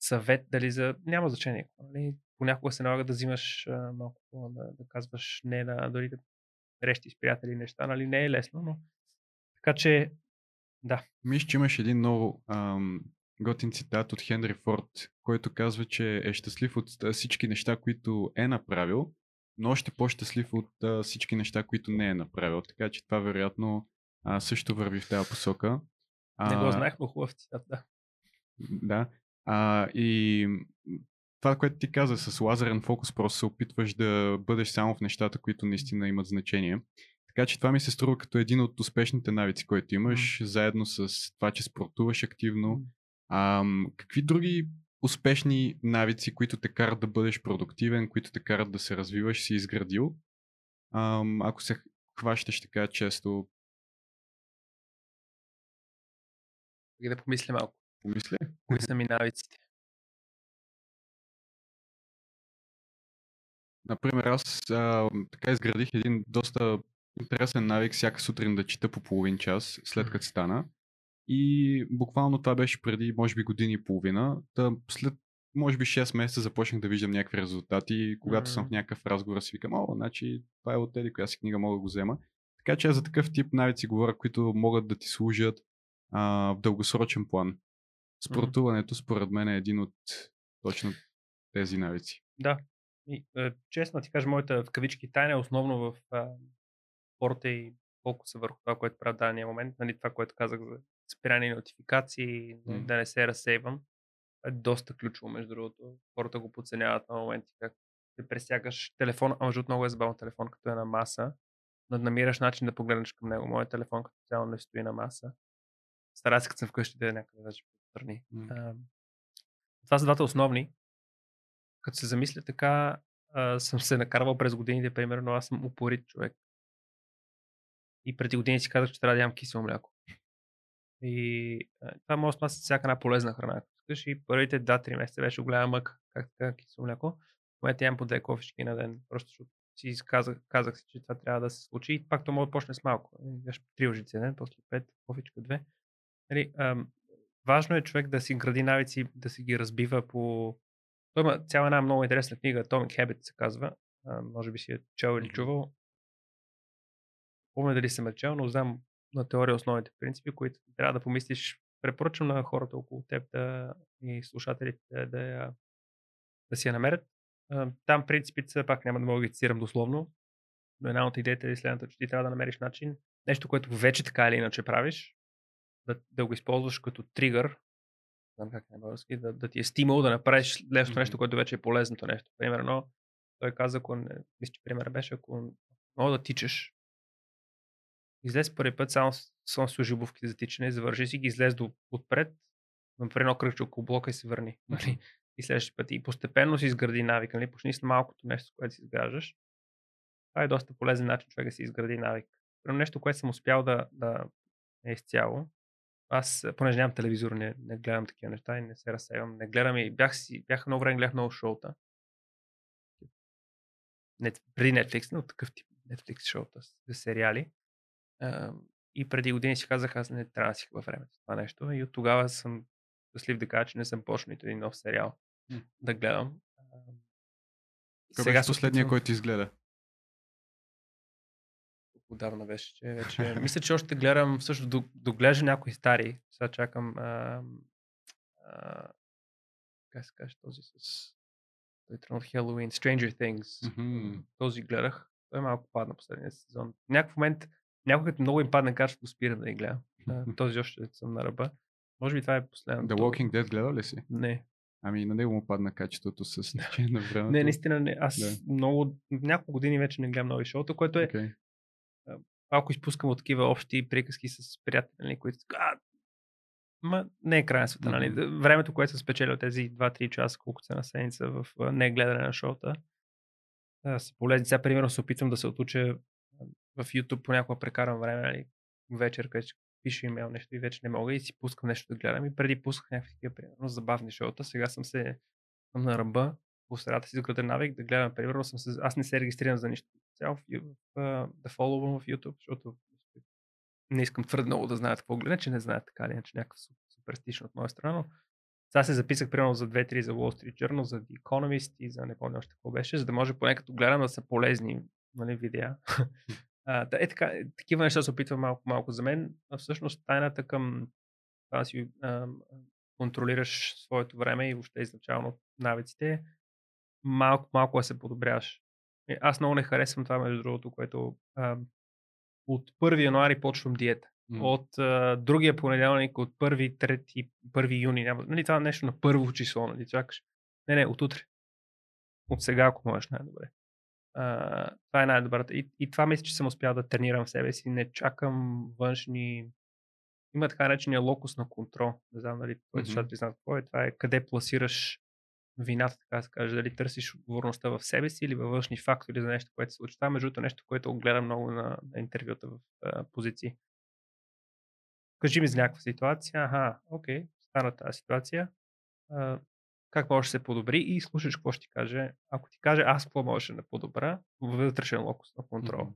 съвет, дали за... Няма значение. Нали? Понякога се налага да взимаш а, малко, да, да казваш не на дори да срещи с приятели неща, нали? Не е лесно, но така че да. Мисля, че имаш един много ам, готин цитат от Хенри Форд, който казва, че е щастлив от всички неща, които е направил, но още по-щастлив от а, всички неща, които не е направил. Така че това вероятно а, също върви в тази посока. А, не го знаех, но хубав цитат, да. Да. А, и това, което ти каза с лазерен фокус, просто се опитваш да бъдеш само в нещата, които наистина имат значение. Така че това ми се струва като един от успешните навици, които имаш, mm. заедно с това, че спортуваш активно, а, какви други успешни навици, които те карат да бъдеш продуктивен, които те карат да се развиваш, си изградил? А, ако се хващаш така често. И да помисля малко. Помисля. Кои са ми навиците? Например, аз а, така изградих един доста интересен навик всяка сутрин да чета по половин час, след като стана. И буквално това беше преди, може би, години и половина. Та след, може би, 6 месеца започнах да виждам някакви резултати. Когато mm-hmm. съм в някакъв разговор, си викам, о, значи това е от тези, коя си книга мога да го взема. Така че за такъв тип навици говоря, които могат да ти служат а, в дългосрочен план. Спортуването, според мен, е един от точно тези навици. Да. И, е, честно ти кажа, моята в кавички тайна е основно в а, спорта и колко са върху това, което правя в дания момент. Нали, това, което казах за спирани нотификации, mm. да не се разсейвам. е доста ключово, между другото. Хората го подценяват на моменти, как се пресягаш телефон, а между много е забавно телефон, като е на маса, но намираш начин да погледнеш към него. Моят телефон като цяло не стои на маса. Стара се, като съм вкъщи, да е някъде вече страни. Mm. това са двата основни. Като се замисля така, а, съм се накарвал през годините, примерно, аз съм упорит човек. И преди години си казах, че трябва да ям кисело мляко. И това може да всяка една полезна храна. Ако искаш и първите 2-3 месеца беше голяма мъка, как така кисело мляко. В момента ям по две кофички на ден, просто защото си казах, казах си, че това трябва да се случи. И пак то може да почне с малко. Яш три лъжици ден, после 5, кофичка 2. Нали, ам, важно е човек да си гради навици, да си ги разбива по... Той има цяла една много интересна книга, Atomic Habit се казва. А, може би си е чел или чувал помня дали съм чел, но знам на теория основните принципи, които трябва да помислиш. Препоръчвам на хората около теб да, и слушателите да, да, да си я намерят. Там принципите пак няма да мога да ги цитирам дословно, но една от идеите е следната, че ти трябва да намериш начин, нещо, което вече така или иначе правиш, да, да го използваш като тригър, знам как е на български, да, да ти е стимул да направиш лесно нещо, което вече е полезното нещо. Примерно, той каза, ако не, мисля, че пример беше, ако мога да тичаш, излез първи път само, само с обувките за тичане, завърши си ги, излез до, отпред, направи едно кръгче около блока и се върни. <laughs> Нали? И следващия път. И постепенно си изгради навик. Нали? Почни с малкото нещо, което си изграждаш. Това е доста полезен начин човек да си изгради навик. Примерно нещо, което съм успял да, да е изцяло. Аз, понеже нямам телевизор, не, не гледам такива неща и не се разсейвам. Не гледам и бях, си, бях много време гледах много шоута. Не, преди Netflix, но такъв тип Netflix шоута, с сериали. И преди години си казах, аз не трябва да си във времето това нещо. И от тогава съм щастлив да кажа, че не съм почнал нито един нов сериал mm. да гледам. Кой Сега беше последния, който изгледа? Отдавна беше, че вече... <laughs> Мисля, че още гледам, също доглежда някои стари. Сега чакам... А, а, как се каже този с... Той е от Halloween, Stranger Things. Mm-hmm. Този гледах. Той е малко падна последния сезон. В някакъв момент, някой като много им падна качеството, спира да я гледа. този още съм на ръба. Може би това е последното. The Walking Dead гледа ли си? Не. Ами на него му падна качеството с течение на времето. не, наистина не. Аз да. много, няколко години вече не гледам нови шоута, което е okay. малко изпускам от такива общи приказки с приятели, които а, Ма не е крайна света, нали? Mm-hmm. Времето, което съм спечелил тези 2-3 часа, колкото се на седмица в не гледане на шоута, са полезни. Сега, примерно, се опитвам да се отуча в YouTube, понякога прекарам време, нали? вечер, където пише имейл нещо и вече не мога и си пускам нещо да гледам. И преди пусках някакви такива, примерно, забавни шоута. Сега съм се съм на ръба, по средата си изграден навик да гледам. Примерно, съм се, аз не се регистрирам за нищо цяло в, да фоловам в YouTube, защото не искам твърде много да знаят какво гледа, че не знаят така или иначе някакъв суперстично от моя страна, но сега се записах примерно за 2-3 за Wall Street Journal, за The Economist и за не помня още какво беше, за да може поне като гледам да са полезни нали, видеа. <laughs> А, е така, е, такива неща се опитвам малко, малко за мен. А всъщност тайната към това да си а, контролираш своето време и въобще изначално навиците, малко, малко да се подобряваш. Е, аз много не харесвам това, между другото, което а, от 1 януари почвам диета. Mm. От а, другия понеделник, от 1, 3, 1 юни, няма, нали, това нещо на първо число, нали, чакаш. Не, не, от утре. От сега, ако можеш най-добре. Това е най-добрата. И, и това мисля, че съм успял да тренирам в себе си. Не чакам външни. Има така наречения локус на контрол. Не знам дали той mm-hmm. ти знам какво е. Това е къде пласираш вината, така да се каже. Дали търсиш отговорността в себе си или във външни фактори за нещо, което се случва. Това е между нещо, което гледам много на, на интервюта в uh, позиции. Кажи ми за някаква ситуация. Аха, окей, стана тази ситуация. Как може да се подобри и слушаш какво ще ти каже. Ако ти каже аз какво може да подобра, вътрешен локус на контрол. Mm-hmm.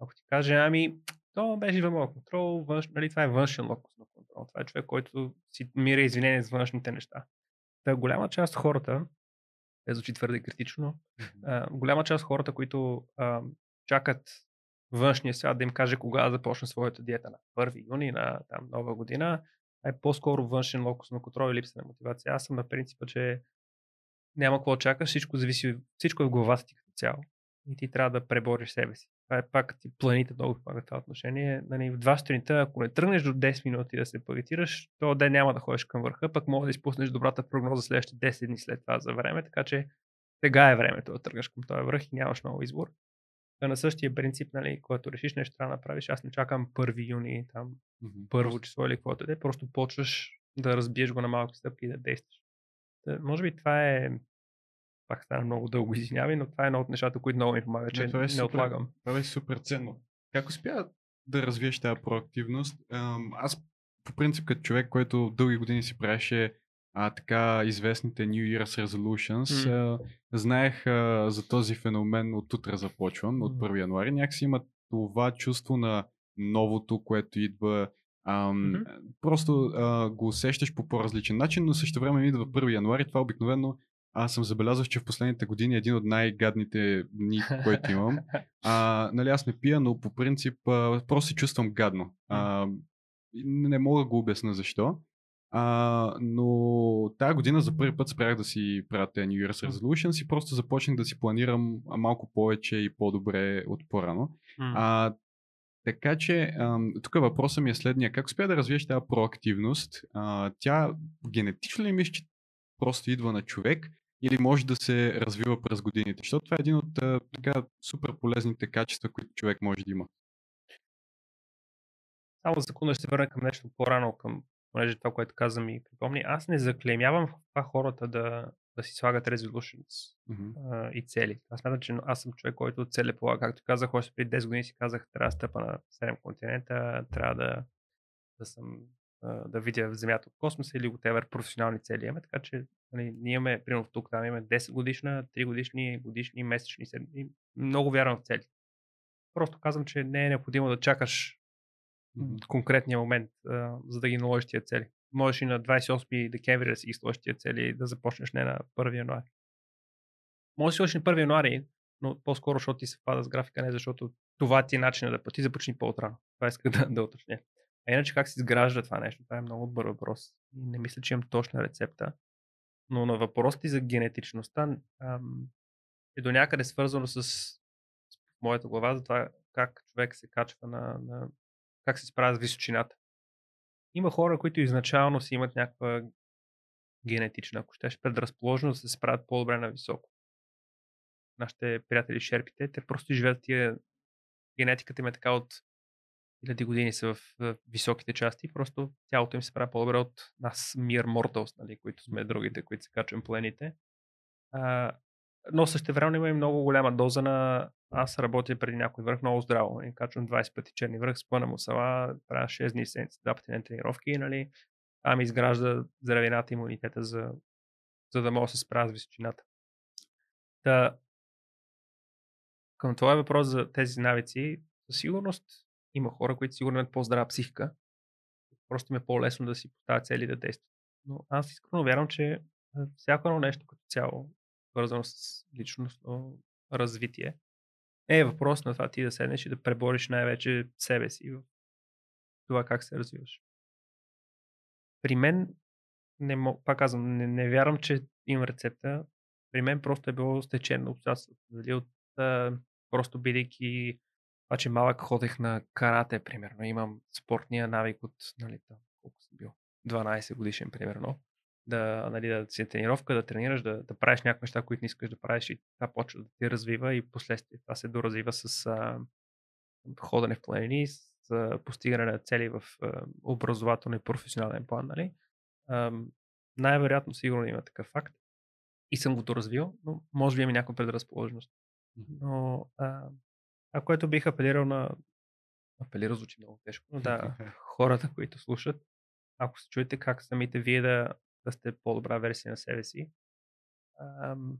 Ако ти каже ами то беше в моят контрол, външ, нали, това е външен локус на контрол. Това е човек, който си мира извинение с външните неща. Та голяма част от хората, е звучи твърде критично, mm-hmm. а, голяма част от хората, които а, чакат външния свят да им каже кога да започне своята диета на 1 юни, на там, нова година, е по-скоро външен локус на контрол и липса на мотивация. Аз съм на принципа, че няма какво чакаш, всичко зависи, всичко е в главата ти като цяло. И ти трябва да пребориш себе си. Това е пак ти планите много в това отношение. Нали, в два сутринта, ако не тръгнеш до 10 минути да се пагетираш, то ден няма да ходиш към върха, пък може да изпуснеш добрата прогноза следващите 10 дни след това за време, така че сега е времето да тръгнеш към този връх и нямаш много избор. На същия принцип, нали, когато решиш нещо трябва да направиш, аз не чакам 1 юни, там, mm-hmm. първо число или каквото е, просто почваш да разбиеш го на малки стъпки и да действаш. Та, може би това е, пак стана много дълго, извинявай, но това е едно от нещата, които много ми помага, че не, е супер, отлагам. Това е супер ценно. Как успя да развиеш тази проактивност? Аз по принцип като човек, който дълги години си правеше а, така известните New Year's Resolutions. Mm. А, знаех а, за този феномен от утре започвам, от 1 януари. Някакси има това чувство на новото, което идва. Ам, mm-hmm. Просто а, го усещаш по по-различен начин, но също време идва 1 януари. Това обикновено аз съм забелязал, че в последните години е един от най-гадните дни, които имам. А, нали, аз не пия, но по принцип а, просто се чувствам гадно. А, не мога да го обясна защо. А, но тази година за първи път спрях да си правя тези New Year's Resolutions и просто започнах да си планирам малко повече и по-добре от по-рано. Mm. А, Така че, тук въпросът ми е следния. Как успя да развиеш тази проактивност? А, тя генетично ли мисля, че просто идва на човек или може да се развива през годините? Защото това е един от а, така супер полезните качества, които човек може да има. Само за секунда ще се върна към нещо по-рано, към понеже това, което каза ми припомни. Аз не заклемявам това хората да, да си слагат resolutions mm-hmm. а, и цели. Аз смятам, че аз съм човек, който цели полага. Както казах, още преди 10 години си казах, трябва да стъпа на 7 континента, трябва да, да съм да видя Земята от космоса или whatever професионални цели имаме. Така че нали, ние имаме, примерно тук, там имаме 10 годишна, 3 годишни, годишни, месечни, седмични. Много вярвам в целите. Просто казвам, че не е необходимо да чакаш mm-hmm. конкретния момент, а, за да ги наложиш тия цели. Можеш и на 28 декември да си ги сложиш тия цели и да започнеш не на 1 януари. Може да си сложиш на 1 януари, но по-скоро, защото ти се пада с графика, не защото това ти е начинът да пъти, започни по-отрано. Това исках да, да уточня. А иначе как се изгражда това нещо? Това е много добър въпрос. Не мисля, че имам точна рецепта. Но на въпросът ти за генетичността ам, е до някъде свързано с, с моята глава за това как човек се качва на, на как се справя с височината. Има хора, които изначално си имат някаква генетична, ако ще предразположеност да се справят по-добре на високо. Нашите приятели шерпите, те просто живеят тия генетиката им е така от хиляди години са в, в високите части, просто тялото им се прави по-добре от нас, мир морталс, нали, които сме другите, които се качваме планите. А, но също време има и много голяма доза на аз работя преди някой връх много здраво. И качвам 20 пъти черни връх, спъна му сала, правя 6 дни седмица, два пъти на тренировки, нали? А ми изгражда здравината имунитета, за, за да мога да се справя с височината. Та, към това въпрос за тези навици, със сигурност има хора, които сигурно имат по-здрава психика. Просто ми е по-лесно да си поставят цели да действат. Но аз искрено вярвам, че всяко едно нещо като цяло, свързано с личностно развитие, е въпрос на това ти да седнеш и да пребориш най-вече себе си в това как се развиваш. При мен, не мог, пак казвам, не, не вярвам, че имам рецепта. При мен просто е било стечено обстоятелството. Дали от а, просто бидейки това, че малък ходех на карате, примерно. Имам спортния навик от, нали, там, колко съм бил, 12 годишен, примерно да, нали, да си тренировка, да тренираш, да, да правиш някакви неща, които не искаш да правиш и това почва да ти развива и последствие това се доразвива с а, ходене в планини, с а, постигане на цели в а, образователен и професионален план. Нали? А, най-вероятно сигурно има такъв факт и съм го доразвил, но може би има някаква предразположеност. Но а, а което бих апелирал на апелира звучи много тежко, но да, <laughs> хората, които слушат, ако се чуете как самите вие да да сте по-добра версия на себе си. Ам,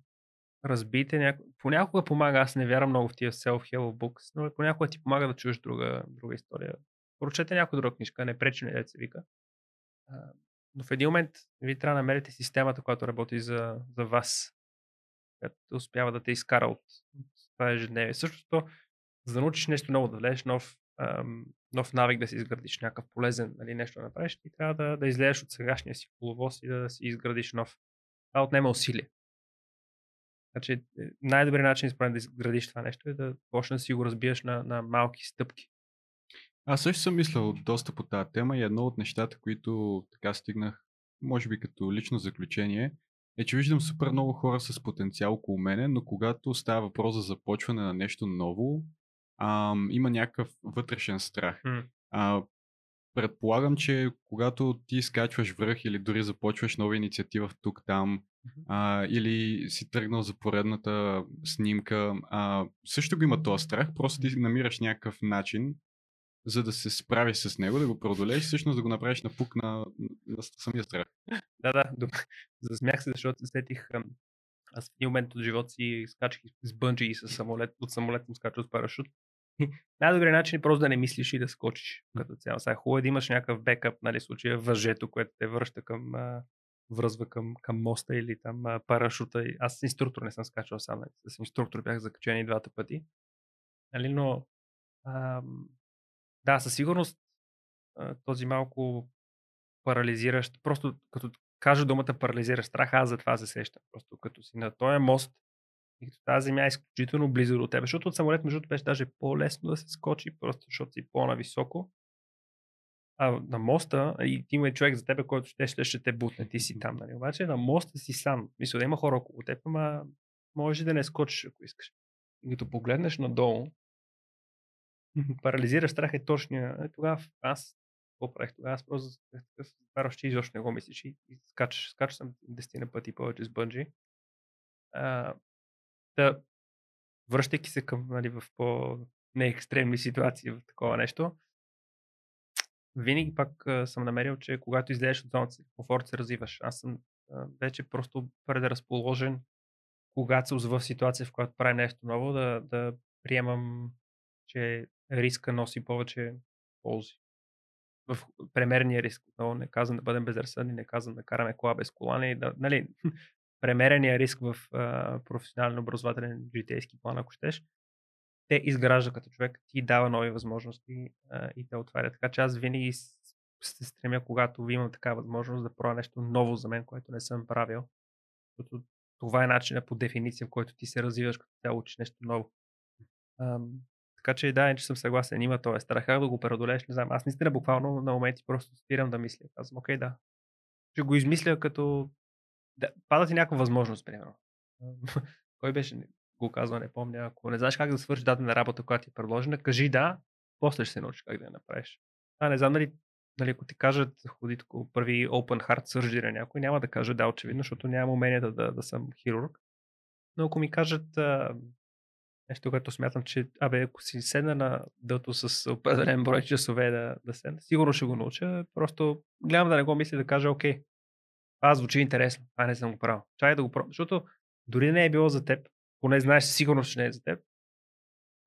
разбийте няко... Понякога помага, аз не вярвам много в тия self-help books, но понякога ти помага да чуеш друга, друга история. Прочете някоя друга книжка, не пречи на деца вика. А, но в един момент ви трябва да намерите системата, която работи за, за вас, която успява да те изкара от, от това ежедневие. Същото, за да научиш нещо ново, да влезеш нов нов навик да си изградиш някакъв полезен нали, нещо да направиш, ти трябва да, да излезеш от сегашния си коловоз и да си изградиш нов. Това отнема усилие. Значи е, най-добрият начин според да изградиш това нещо е да почнеш да си го разбиеш на, на малки стъпки. Аз също съм мислял доста по тази тема и едно от нещата, които така стигнах, може би като лично заключение, е, че виждам супер много хора с потенциал около мене, но когато става въпрос за започване на нещо ново, а, има някакъв вътрешен страх. Mm. А, предполагам, че когато ти скачваш връх или дори започваш нова инициатива в тук-там, mm-hmm. а, или си тръгнал за поредната снимка, а, също го има този страх, просто ти намираш някакъв начин, за да се справиш с него, да го преодолееш, всъщност да го направиш на пук на, на самия страх. Да, да, <laughs> засмях се, защото се сетих. Аз в един момент от живота си скачах с бънджи и с самолет, от самолет му скачал с парашут. <laughs> Най-добрият начин е просто да не мислиш и да скочиш като цяло. Сега хубаво е да имаш някакъв бекъп, нали, случая въжето, което те връща към, а, връзва към, към моста или там а, парашута. Аз с инструктор не съм скачал сам, нали, с инструктор бях закачени двата пъти. Нали, но а, да, със сигурност а, този малко парализиращ, просто като кажа думата парализиращ страх, аз за това се сещам. Просто като си на този мост, И като тази земя е изключително близо до теб, защото от самолет, между другото, беше даже по-лесно да се скочи, просто защото си по-нависоко. А на моста, и има човек за теб, който ще, ще, ще те бутне, ти си там, нали? Обаче на моста си сам. Мисля, да има хора около теб, ама може да не скочиш, ако искаш. И като погледнеш надолу, парализираш страх е точния. Е, тогава аз какво правих тогава? Аз просто вкарваш, че изобщо не го мислиш и, и скачаш. Скачаш съм десетина пъти повече с бънджи. А, да, връщайки се към нали, в по неекстремни ситуации в такова нещо, винаги пак а, съм намерил, че когато излезеш от зоната си комфорт, се развиваш. Аз съм а, вече просто предразположен, когато се озова в ситуация, в която правя нещо ново, да, да приемам, че риска носи повече ползи. В премерния риск. Отново не казвам да бъдем безразсъдни, не казвам да караме кола без колани. Да, нали, <laughs> премерения риск в а, професионален образователен житейски план, ако щеш, те изгражда като човек, ти дава нови възможности а, и те отваря. Така че аз винаги се стремя, когато имам такава възможност да правя нещо ново за мен, което не съм правил. Защото това е начинът по дефиниция, в който ти се развиваш, като тя учиш нещо ново. Ам, така че да, че съм съгласен, има това страха да го преодолееш, не знам. Аз наистина буквално на моменти просто спирам да мисля. Казвам, окей, да. Ще го измисля като да, пада ти някаква възможност, примерно. <laughs> Кой беше, го казва, не помня. Ако не знаеш как да свършиш дадена работа, която ти е предложена, кажи да, после ще се научиш как да я направиш. А не знам дали, нали, ако ти кажат, ходи тако първи open heart surgery някой, няма да каже да, очевидно, защото нямам уменията да, да съм хирург. Но ако ми кажат а, нещо, което смятам, че абе, ако си седна на дълто с определен брой часове да, да седна, сигурно ще го науча. Просто гледам да не го мисля да кажа, окей, това звучи интересно. Това не съм го правил. Чай да го пробвам. Защото дори не е било за теб, поне знаеш сигурно, че не е за теб.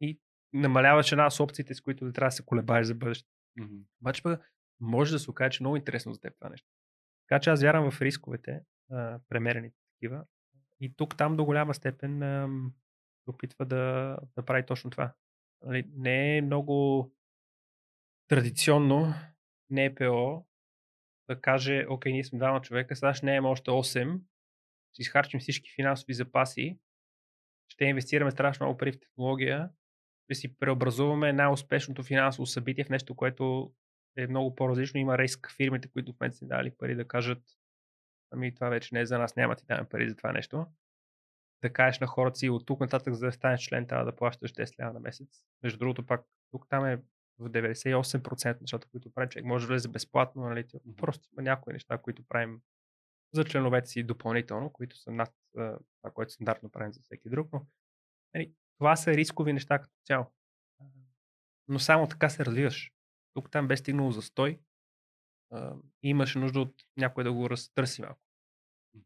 И намаляваш една от опциите, с които трябва да се колебаеш за бъдеще. Mm-hmm. Обаче пък може да се окаже, че е много интересно за теб това нещо. Така че аз вярвам в рисковете, а, премерените такива. И тук там до голяма степен а, опитва да, да прави точно това. Нали, не е много традиционно НПО да каже, окей, ние сме двама човека, сега ще не имаме още 8, ще изхарчим всички финансови запаси, ще инвестираме страшно много пари в технология, ще си преобразуваме най-успешното финансово събитие в нещо, което е много по-различно. Има риск фирмите, които в момента си дали пари да кажат, ами това вече не е за нас, няма ти даваме пари за това нещо. Да кажеш на хората си, от тук нататък, за да станеш член, трябва да плащаш 10 лева на месец. Между другото, пак тук там е в 98% нещата, които правим, човек може да влезе безплатно, нали? Просто има някои неща, които правим за членовете си допълнително, които са над това, което стандартно правим за всеки друг, но нали, това са рискови неща като цяло. Но само така се развиваш. Тук там бе стигнало застой и имаше нужда от някой да го разтърси малко.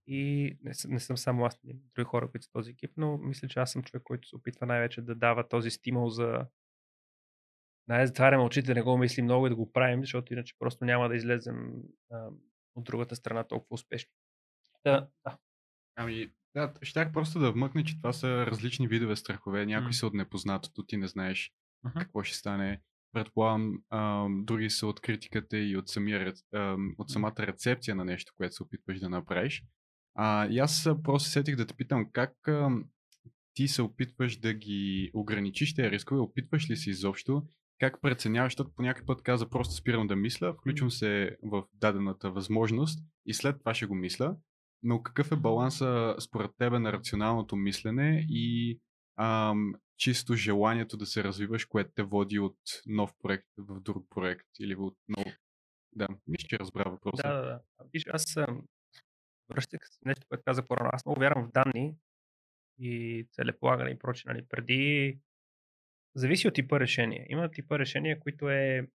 И не, не съм само аз, други хора, които са този екип, но мисля, че аз съм човек, който се опитва най-вече да дава този стимул за най затваряме очите, да не го мислим много и да го правим, защото иначе просто няма да излезем а, от другата страна толкова успешно. Да, да. Ами, да, щях просто да вмъкна, че това са различни видове страхове. Някои mm. са от непознатото, ти не знаеш uh-huh. какво ще стане. Предполагам, а, други са от критиката и от, самия, а, от самата рецепция на нещо, което се опитваш да направиш. А, и аз просто сетих да те питам как а, ти се опитваш да ги ограничиш тези рискове, опитваш ли си изобщо как преценяваш, защото по някакъв път каза просто спирам да мисля, включвам се в дадената възможност и след това ще го мисля. Но какъв е баланса според тебе на рационалното мислене и ам, чисто желанието да се развиваш, което те води от нов проект в друг проект или от нов... Да, мисля, че разбра въпроса. Да, да, да. Виж, аз връщах се нещо, което казах по-рано. Аз много вярвам в данни и целеполагане и прочее. Нали. Преди Зависи от типа решение. Има типа решение, които е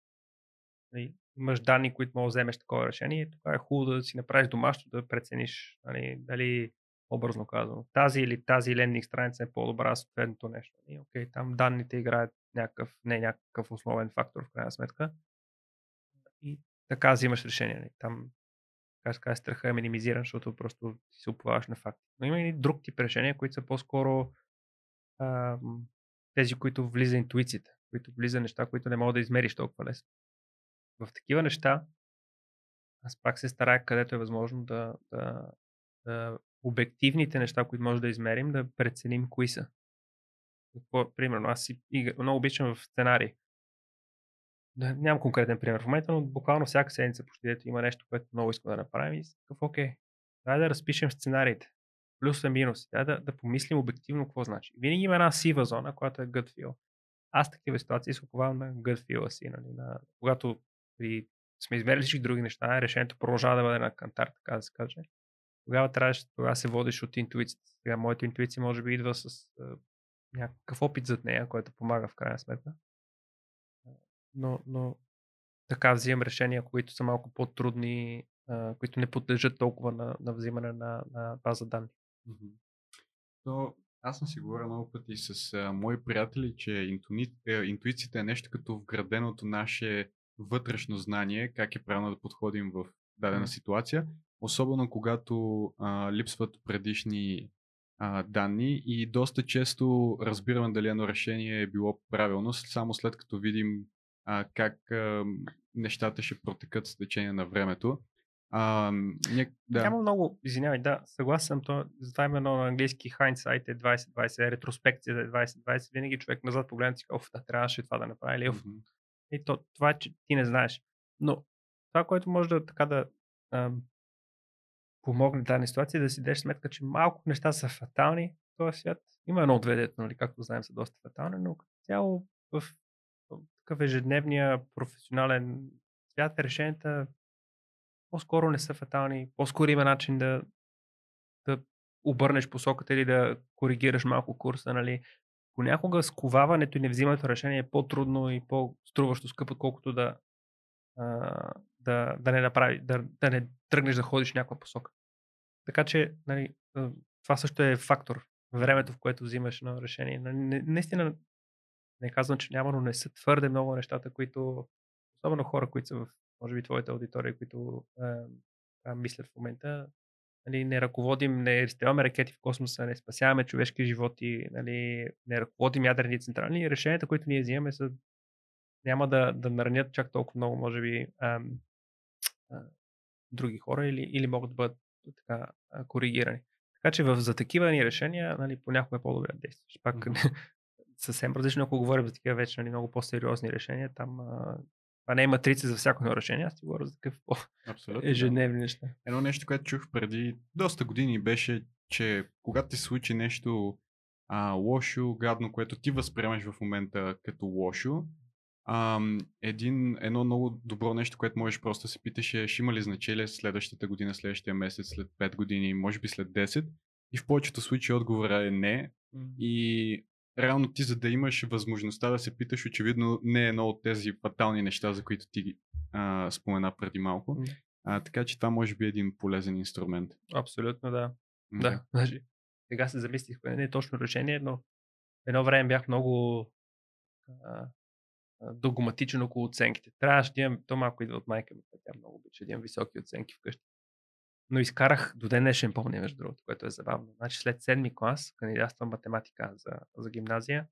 нали, имаш данни, които можеш да вземеш такова решение. Тогава е хубаво да си направиш домашно, да прецениш нали, дали образно казано. Тази или тази лендинг страница е по-добра съответното нещо. И, окей, там данните играят някакъв, не някакъв основен фактор в крайна сметка. И така взимаш решение. Нали. Там как страха е минимизиран, защото просто си се уповаваш на факти. Но има и друг тип решения, които са по-скоро тези, които влиза интуицията, които влиза неща, които не мога да измериш толкова лесно. В такива неща аз пак се старая, където е възможно да, да, да обективните неща, които може да измерим, да преценим кои са. Какво, примерно, аз си много обичам в сценарии. Нямам конкретен пример в момента, но буквално всяка седмица почти дето има нещо, което много искам да направим и какво окей. Дай да разпишем сценариите. Плюс и минус. Дай да, да помислим обективно какво значи. Винаги има една сива зона, която е gut feel. Аз такива ситуации се оповавам на gut feel си. Нали, на, когато при, сме измерили всички други неща, решението продължава да бъде на кантар, така да се каже. Тогава трябваше, тогава се водиш от интуицията. Сега моята интуиция може би идва с uh, някакъв опит зад нея, който помага в крайна сметка но, но така взимам решения, които са малко по-трудни, които не подлежат толкова на, на взимане на, на база данни. То, аз съм си говорил много пъти с а, мои приятели, че интуи... е, интуицията е нещо като вграденото наше вътрешно знание, как е правилно да подходим в дадена mm. ситуация, особено когато а, липсват предишни а, данни и доста често разбираме дали едно решение е било правилно, само след като видим а, как а, нещата ще протекат с течение на времето. А, не, да. Няма много, извинявай, да, съгласен съм, то, затова именно на английски hindsight е 2020, ретроспекция е 2020, винаги човек назад погледна и оф, да, трябваше това да направи, или оф. Mm-hmm. И то, това, че ти не знаеш. Но това, което може да така да ам, помогне тази ситуация, е да си дадеш сметка, че малко неща са фатални в този свят. Има едно две дето, нали, както знаем, са доста фатални, но като цяло в такъв ежедневния професионален свят, решенията по-скоро не са фатални. По-скоро има начин да, да обърнеш посоката или да коригираш малко курса. Нали. Понякога сковаването и невзимането решение е по-трудно и по-струващо скъпо, отколкото да, да, да, не направи, да, да не тръгнеш да ходиш някаква посока. Така че нали, това също е фактор. Времето, в което взимаш едно решение. Нали, наистина не казвам, че няма, но не са твърде много нещата, които, особено хора, които са в, може би, твоята аудитория, които е, мислят в момента, нали, не ръководим, не изстрелваме ракети в космоса, не спасяваме човешки животи, нали, не ръководим ядрени централи. Решенията, които ние взимаме, са, няма да, да наранят чак толкова много, може би, а, а, други хора или, или могат да бъдат така коригирани. Така че в, за такива ни решения, нали, понякога е по-добре да действаш. Пак mm-hmm <laughs> съвсем различно, ако говорим за такива вече нали, много по-сериозни решения. Там а, това не е матрица за всяко едно решение, аз ти говоря за такъв по-ежедневни да. неща. Едно нещо, което чух преди доста години беше, че когато ти случи нещо а, лошо, гадно, което ти възприемаш в момента като лошо, а, един, едно много добро нещо, което можеш просто да се питаш е, ще има ли значение следващата година, следващия месец, след 5 години, може би след 10. И в повечето случаи отговора е не. И реално ти, за да имаш възможността да се питаш, очевидно не е едно от тези фатални неща, за които ти а, спомена преди малко. Mm. А, така че това може би е един полезен инструмент. Абсолютно, да. Mm. Да, <laughs> значи, сега се замислих, не е точно решение, но едно време бях много а, догматичен около оценките. Трябваше да имам, то малко идва от майка ми, тя много обича да имам високи оценки вкъщи. Но изкарах до ден днешен помня, между другото, което е забавно. Значи след седми клас кандидатствам математика за, за гимназия.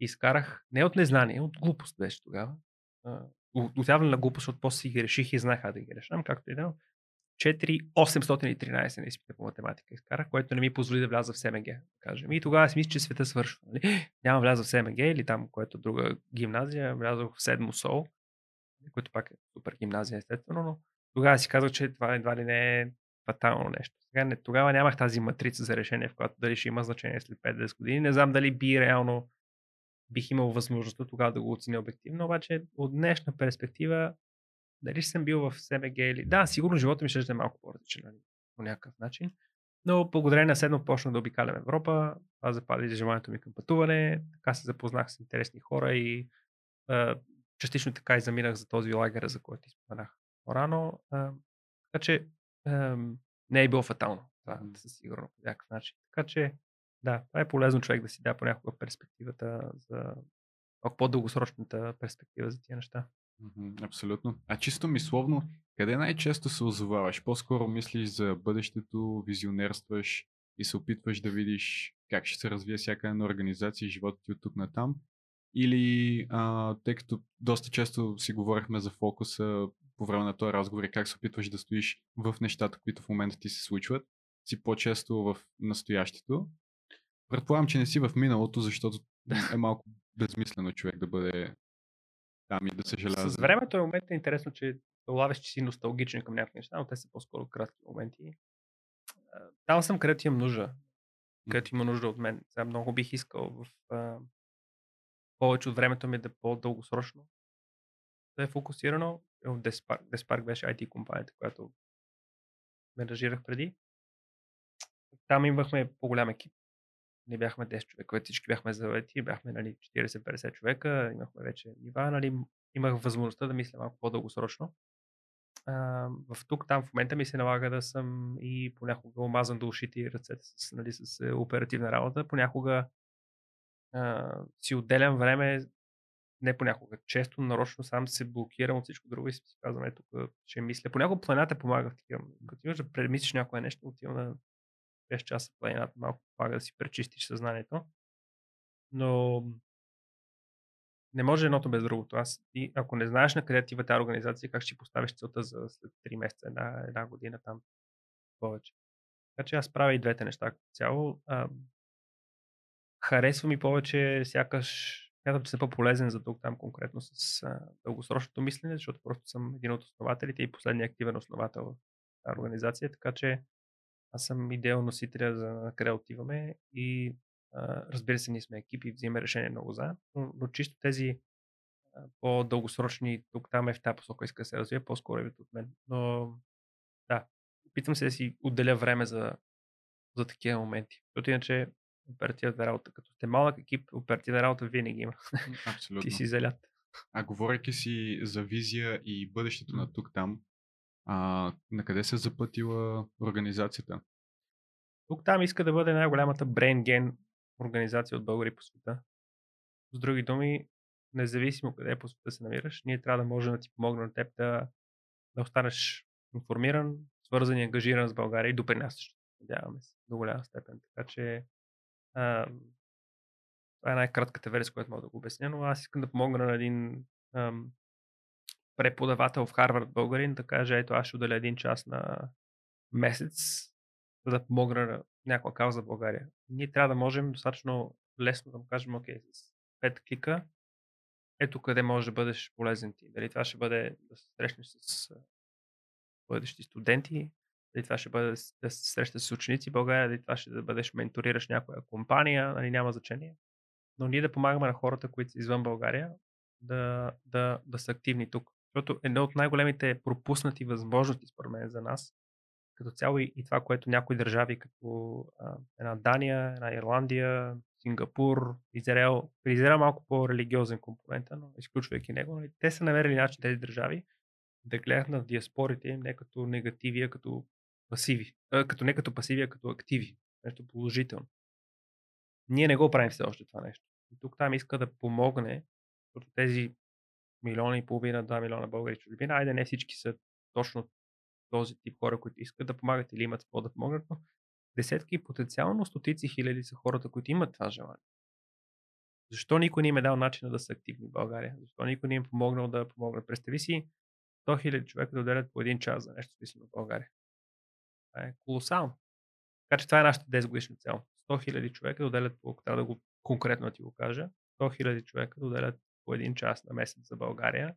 Изкарах не от незнание, от глупост беше тогава. От явно на глупост, от после си ги реших и знаеха да ги решам, както и да 4,813 на изпита по математика изкарах, което не ми позволи да вляза в СМГ. Да кажем. И тогава си мисля, че света свършва. Нали? <gasps> Няма вляза в СМГ или там, което друга гимназия, влязох в седмо СОЛ, което пак е супер гимназия, естествено, но тогава си казах, че това едва ли не е фатално нещо. Сега не, тогава нямах тази матрица за решение, в която дали ще има значение след 5-10 години. Не знам дали би реално бих имал възможността тогава да го оценя обективно, обаче от днешна перспектива, дали съм бил в СМГ или... Да, сигурно живота ми ще е малко по-различен нали, по някакъв начин. Но благодарение на седно почнах да обикалям Европа. Това запази желанието ми към пътуване. Така се запознах с интересни хора и частично така и заминах за този лагер, за който споменах по-рано. Така че не е било фатално. Това mm. със сигурно по някакъв начин. Така че, да, това е полезно човек да си да понякога перспективата за малко по-дългосрочната перспектива за тия неща. Абсолютно. А чисто мисловно, къде най-често се озоваваш? По-скоро мислиш за бъдещето, визионерстваш и се опитваш да видиш как ще се развие всяка една организация и живота ти от тук на там? Или, а, тъй като доста често си говорихме за фокуса, по време на този разговор и как се опитваш да стоиш в нещата, които в момента ти се случват. си по-често в настоящето. Предполагам, че не си в миналото, защото е малко безмислено човек да бъде там и да съжалява. С времето е момент е интересно, че улавяш, че си носталгичен към някакви неща, но те са по-скоро кратки моменти. Там съм, където имам нужда. Където има нужда от мен. Сега много бих искал в а, повече от времето ми да е по-дългосрочно да е фокусирано. В Despark, Despark беше IT компанията, която менажирах преди. Там имахме по-голям екип. Не бяхме 10 човека, всички бяхме завети, бяхме нали, 40-50 човека, имахме вече нива, нали, имах възможността да мисля малко по-дългосрочно. А, в тук, там в момента ми се налага да съм и понякога омазан до ушите и ръцете с, нали, с е, оперативна работа. Понякога а, си отделям време, не понякога, често нарочно сам се блокирам от всичко друго и си казвам, ето тук ще мисля. Понякога планината помага в такива. Като имаш да премислиш някое нещо, отивам на 6 часа планината, малко помага да си пречистиш съзнанието. Но не може едното без другото. Аз, и ако не знаеш на къде отива тази организация, как ще поставиш целта за след 3 месеца, една, една година там повече. Така че аз правя и двете неща като цяло. А, харесва ми повече, сякаш смятам, че съм по-полезен за тук там конкретно с а, дългосрочното мислене, защото просто съм един от основателите и последният активен основател в организация, така че аз съм идеал носителя за на къде отиваме и а, разбира се, ние сме екипи и взимаме решение много за, но, но чисто тези а, по-дългосрочни тук там е в тази посока иска да се развие, по-скоро е от мен. Но да, опитвам се да си отделя време за, за такива моменти. Защото иначе оперативната работа. Като сте малък екип, оперативна работа винаги има. <laughs> Абсолютно. Ти си залят. А говоряки си за визия и бъдещето на тук там, а, на къде се е запътила организацията? Тук там иска да бъде най-голямата gain организация от българи по света. С други думи, независимо къде по света се намираш, ние трябва да можем да ти помогнем на теб да, да останеш информиран, свързан и ангажиран с България и допринасящ, надяваме се, до голяма степен. Така че това е най-кратката версия, която мога да го обясня, но аз искам да помогна на един ам, преподавател в Харвард българин да каже, ето аз ще отделя един час на месец, за да помогна на някаква кауза в България. Ние трябва да можем достатъчно лесно да му кажем, окей, с пет клика, ето къде може да бъдеш полезен ти. Дали това ще бъде да се срещнеш с бъдещи студенти, дали това ще бъде да се срещаш с ученици в България, дали това ще да бъдеш менторираш някоя компания, нали, няма значение. Но ние да помагаме на хората, които са извън България, да, да, да са активни тук. Защото едно от най-големите пропуснати възможности, според мен, за нас, като цяло и, и това, което някои държави, като а, една Дания, една Ирландия, Сингапур, Израел, при Израел малко по-религиозен компонент, но изключвайки него, нали, те са намерили начин тези държави да гледат на диаспорите им не като негативи, а като пасиви. А, като не като пасиви, а като активи. Нещо положително. Ние не го правим все още това нещо. И тук там иска да помогне, защото тези милиона и половина, 2 милиона българи чужбина, айде не всички са точно този тип хора, които искат да помагат или имат какво да помогнат, но десетки и потенциално стотици хиляди са хората, които имат това желание. Защо никой не им е дал начина да са активни в България? Защо никой не им е помогнал да помогнат? Представи си 100 хиляди човека да отделят по един час за нещо смислено в България. Това е колосално. Така че това е нашата 10 годишна цел. 100 хиляди човека да отделят, по, трябва да го конкретно ти го кажа, 100 хиляди човека да отделят по един час на месец за България,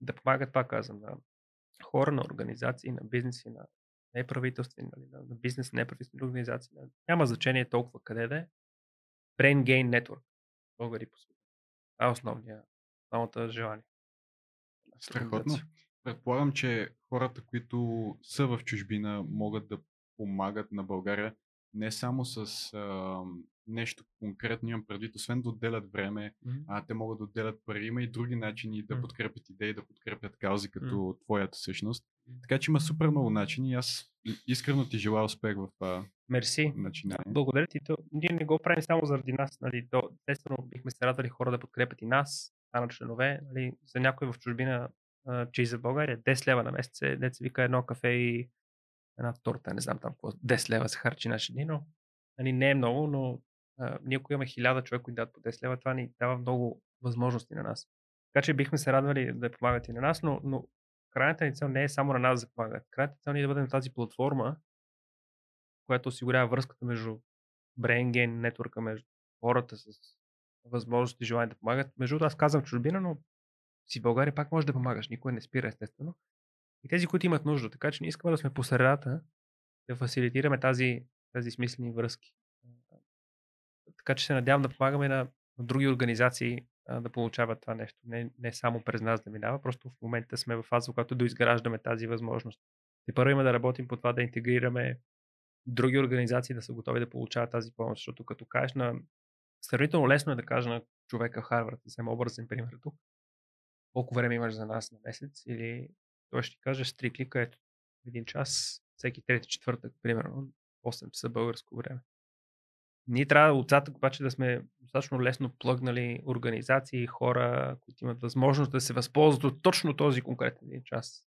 да помагат, пак казвам, на хора, на организации, на бизнеси, на неправителствени, нали, на, на бизнес, неправителствени организации. Няма значение толкова къде да е. Brain Gain Network. Българи по света. Това е основния, основната желание. Страхотно. Предполагам, че хората, които са в чужбина, могат да помагат на България не само с а, нещо конкретно имам предвид, освен да отделят време, mm-hmm. а те могат да отделят пари. Има и други начини да mm-hmm. подкрепят идеи, да подкрепят каузи, като mm-hmm. твоята всъщност. Така че има супер много начини и аз искрено ти желая успех в това Мерси. начинание. Благодаря ти. То, ние не го правим само заради нас. Нали, то, естествено, бихме се радвали хора да подкрепят и нас, на членове. Нали, за някой в чужбина, че и за България, 10 лева на месец, е, деца вика едно кафе и една торта, не знам там какво, 10 лева се харчи наши дни, но нали, не е много, но а, ние ако имаме хиляда човека, които дадат по 10 лева, това ни дава много възможности на нас. Така че бихме се радвали да помагат и на нас, но, но крайната ни цел не е само на нас да помагат. Крайната цел е да бъдем тази платформа, която осигурява връзката между Brain Gain, нетворка между хората с възможност и желание да помагат. Между другото, аз казвам чужбина, но си в България пак може да помагаш. Никой не спира, естествено. И тези, които имат нужда. Така че ние искаме да сме по средата, да фасилитираме тази, тази смислени връзки. Така че се надявам да помагаме на, на други организации а, да получават това нещо. Не, не само през нас да минава, просто в момента сме в фаза, когато доизграждаме тази възможност. И първо има да работим по това да интегрираме други организации да са готови да получават тази помощ, защото като кажеш на сравнително лесно е да кажа на човека в Харвард, да взема образен пример тук, колко време имаш за нас на месец или той ще ти каже с три клика, ето един час, всеки трети четвъртък, примерно, 8 часа българско време. Ние трябва отзад обаче да сме достатъчно лесно плъгнали организации, хора, които имат възможност да се възползват от точно този конкретен един час.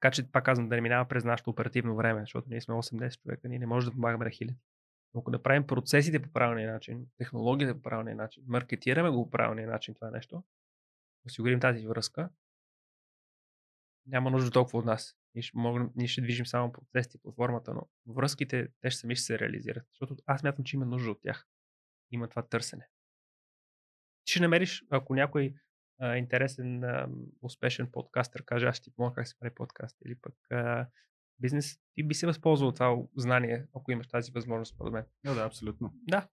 Така че, пак казвам, да не минава през нашето оперативно време, защото ние сме 8-10 човека, ние не можем да помагаме на хиляди. Но ако направим процесите по правилния начин, технологията по правилния начин, маркетираме го по правилния начин това нещо, осигурим тази връзка, няма нужда толкова от нас. Ние ще, можем, ние ще движим само процесите, платформата, но връзките, те ще сами ще се реализират. Защото аз мятам, че има нужда от тях. Има това търсене. Ти ще намериш, ако някой а, интересен, а, успешен подкастър каже, аз ще ти помогна как се прави подкаст или пък а, бизнес, ти би се възползвал това знание, ако имаш тази възможност, според мен. Да, да, абсолютно. Да,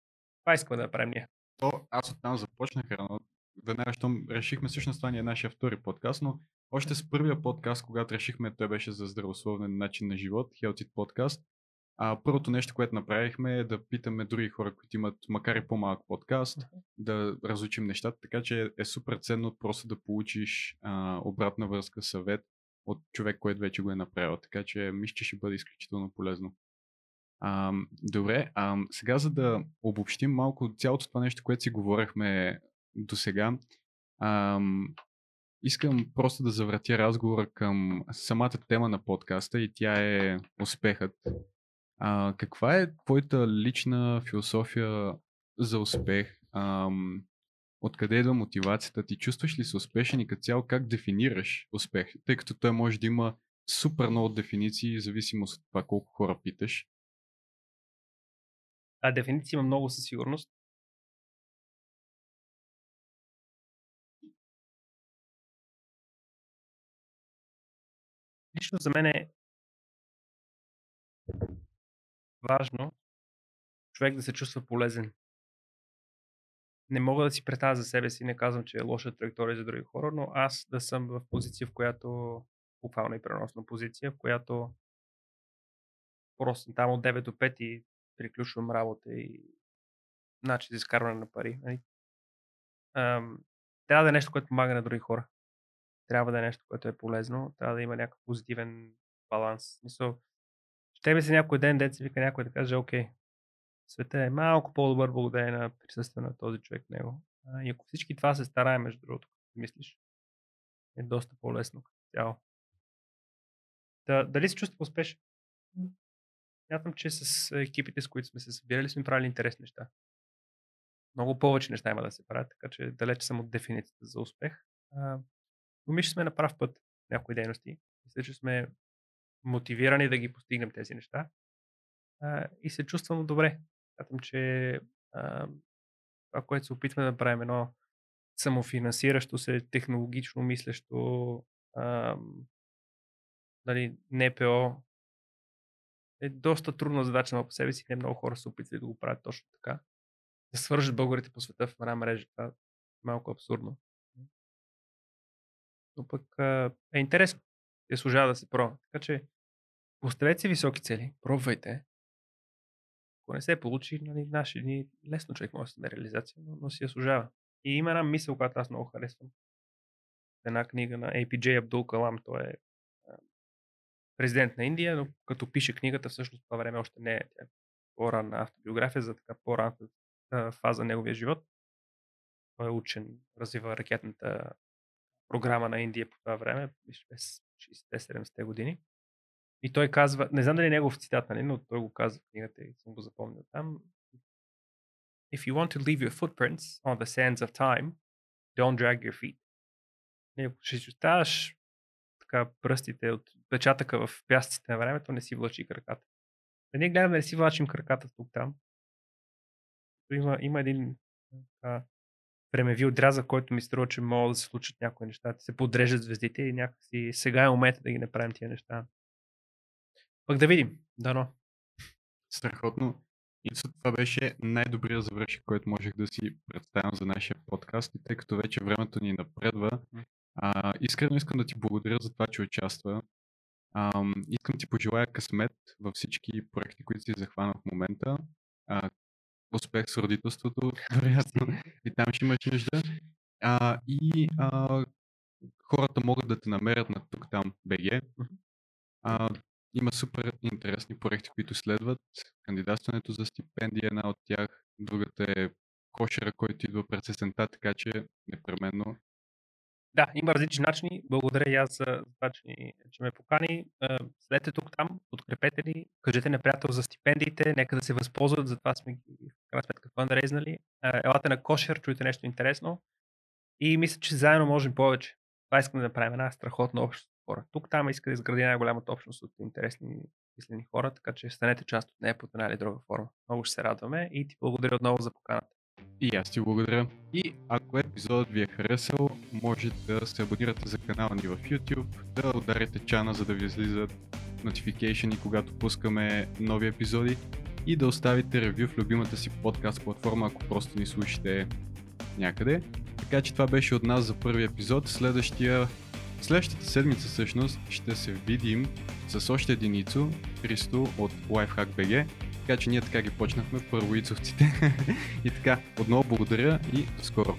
това искаме да направим ние. То, аз оттам започнах рано. Веднага, щом решихме, всъщност това ни е нашия втори подкаст, но още с първия подкаст, когато решихме, той беше за здравословен начин на живот, Healthy Podcast. А, първото нещо, което направихме е да питаме други хора, които имат макар и по-малък подкаст, да разучим нещата, така че е супер ценно просто да получиш а, обратна връзка, съвет от човек, който вече го е направил. Така че мисля, че ще бъде изключително полезно. А, добре, а, сега за да обобщим малко цялото това нещо, което си говорихме до сега, искам просто да завратя разговора към самата тема на подкаста и тя е успехът. А, каква е твоята лична философия за успех? Ам, откъде идва мотивацията? Ти чувстваш ли се успешен и като цяло как дефинираш успех? Тъй като той може да има супер много дефиниции, зависимост от това колко хора питаш. А, дефиниции има много със сигурност. Лично за мен е важно човек да се чувства полезен. Не мога да си представя за себе си, не казвам, че е лоша траектория за други хора, но аз да съм в позиция, в която, буквално и преносна позиция, в която просто там от 9 до 5 и приключвам работа и начин за изкарване на пари. Нали? трябва да е нещо, което помага на други хора. Трябва да е нещо, което е полезно. Трябва да има някакъв позитивен баланс. Мисъл, ще ми се някой ден, си вика някой да каже, окей, света е малко по-добър благодарение на присъствие на този човек в него. и ако всички това се старае, между другото, като мислиш, е доста по-лесно като цяло. Да, дали се чувства успешен? Смятам, че с екипите, с които сме се събирали, сме правили интересни неща. Много повече неща има да се правят, така че далеч съм от дефиницията за успех. А, но мисля, сме на прав път някои дейности. Мисля, че сме мотивирани да ги постигнем тези неща. А, и се чувствам добре. Смятам, че а, това, което се опитваме да правим едно самофинансиращо се, технологично мислещо а, нали, НПО е доста трудна задача на по себе си. Не много хора се опитват да го правят точно така. Да свържат българите по света в една мрежа. Това е малко абсурдно. Но пък е интересно. И служава да се пробва. Така че поставете си високи цели, пробвайте. Ако не се получи, нали, наши дни лесно човек може да се реализация, но, но си я служава. И има една мисъл, която аз много харесвам. Една книга на APJ Абдул Калам, той е президент на Индия, но като пише книгата, всъщност това време още не е е по-ранна автобиография за така по-ранната фаза на неговия живот. Той е учен, развива ракетната програма на Индия по това време, през 60-70 години. И той казва, не знам дали е негов цитат, нали, но той го казва в книгата и съм го запомнил там. If you want to leave your footprints on the sands of time, don't drag your feet. И ако ще оставаш така пръстите от печатъка в пясъците на времето, не си влачи краката. Ние гледаме да си влачим краката тук там. Има, има един а, времеви отрязък, който ми струва, че могат да се случат някои неща. Се подрежат звездите и някакси сега е момента да ги направим тия неща. Пък да видим. Дано. Страхотно. И това беше най-добрият завършик, който можех да си представям за нашия подкаст. И тъй като вече времето ни напредва, а, искрено искам да ти благодаря за това, че участва. А, искам ти пожелая късмет във всички проекти, които си захвана в момента. А, успех с родителството, вероятно. И там ще имаш нужда. А, и а, хората могат да те намерят на тук там БГ. А, има супер интересни проекти, които следват. Кандидатстването за стипендия е една от тях. Другата е кошера, който идва през есента, така че непременно да, има различни начини. Благодаря и аз за това, че, че ме покани. Следете тук там, подкрепете ни, кажете на приятел за стипендиите, нека да се възползват, затова сме ги в крайна сметка фандрейзнали. Елате на кошер, чуйте нещо интересно. И мисля, че заедно можем повече. Това искаме да направим една страхотна общност хора. Тук там иска да изгради най-голямата общност от интересни мислени хора, така че станете част от нея по една или друга форма. Много ще се радваме и ти благодаря отново за поканата. И аз ти благодаря. И ако епизодът ви е харесал, може да се абонирате за канала ни в YouTube, да ударите чана, за да ви излизат notification когато пускаме нови епизоди и да оставите ревю в любимата си подкаст платформа, ако просто ни слушате някъде. Така че това беше от нас за първи епизод. Следващия Следващата седмица всъщност ще се видим с още един Ицо, Христо от LifehackBG. Така че ние така ги почнахме, първоицовците. <laughs> и така, отново благодаря и до скоро.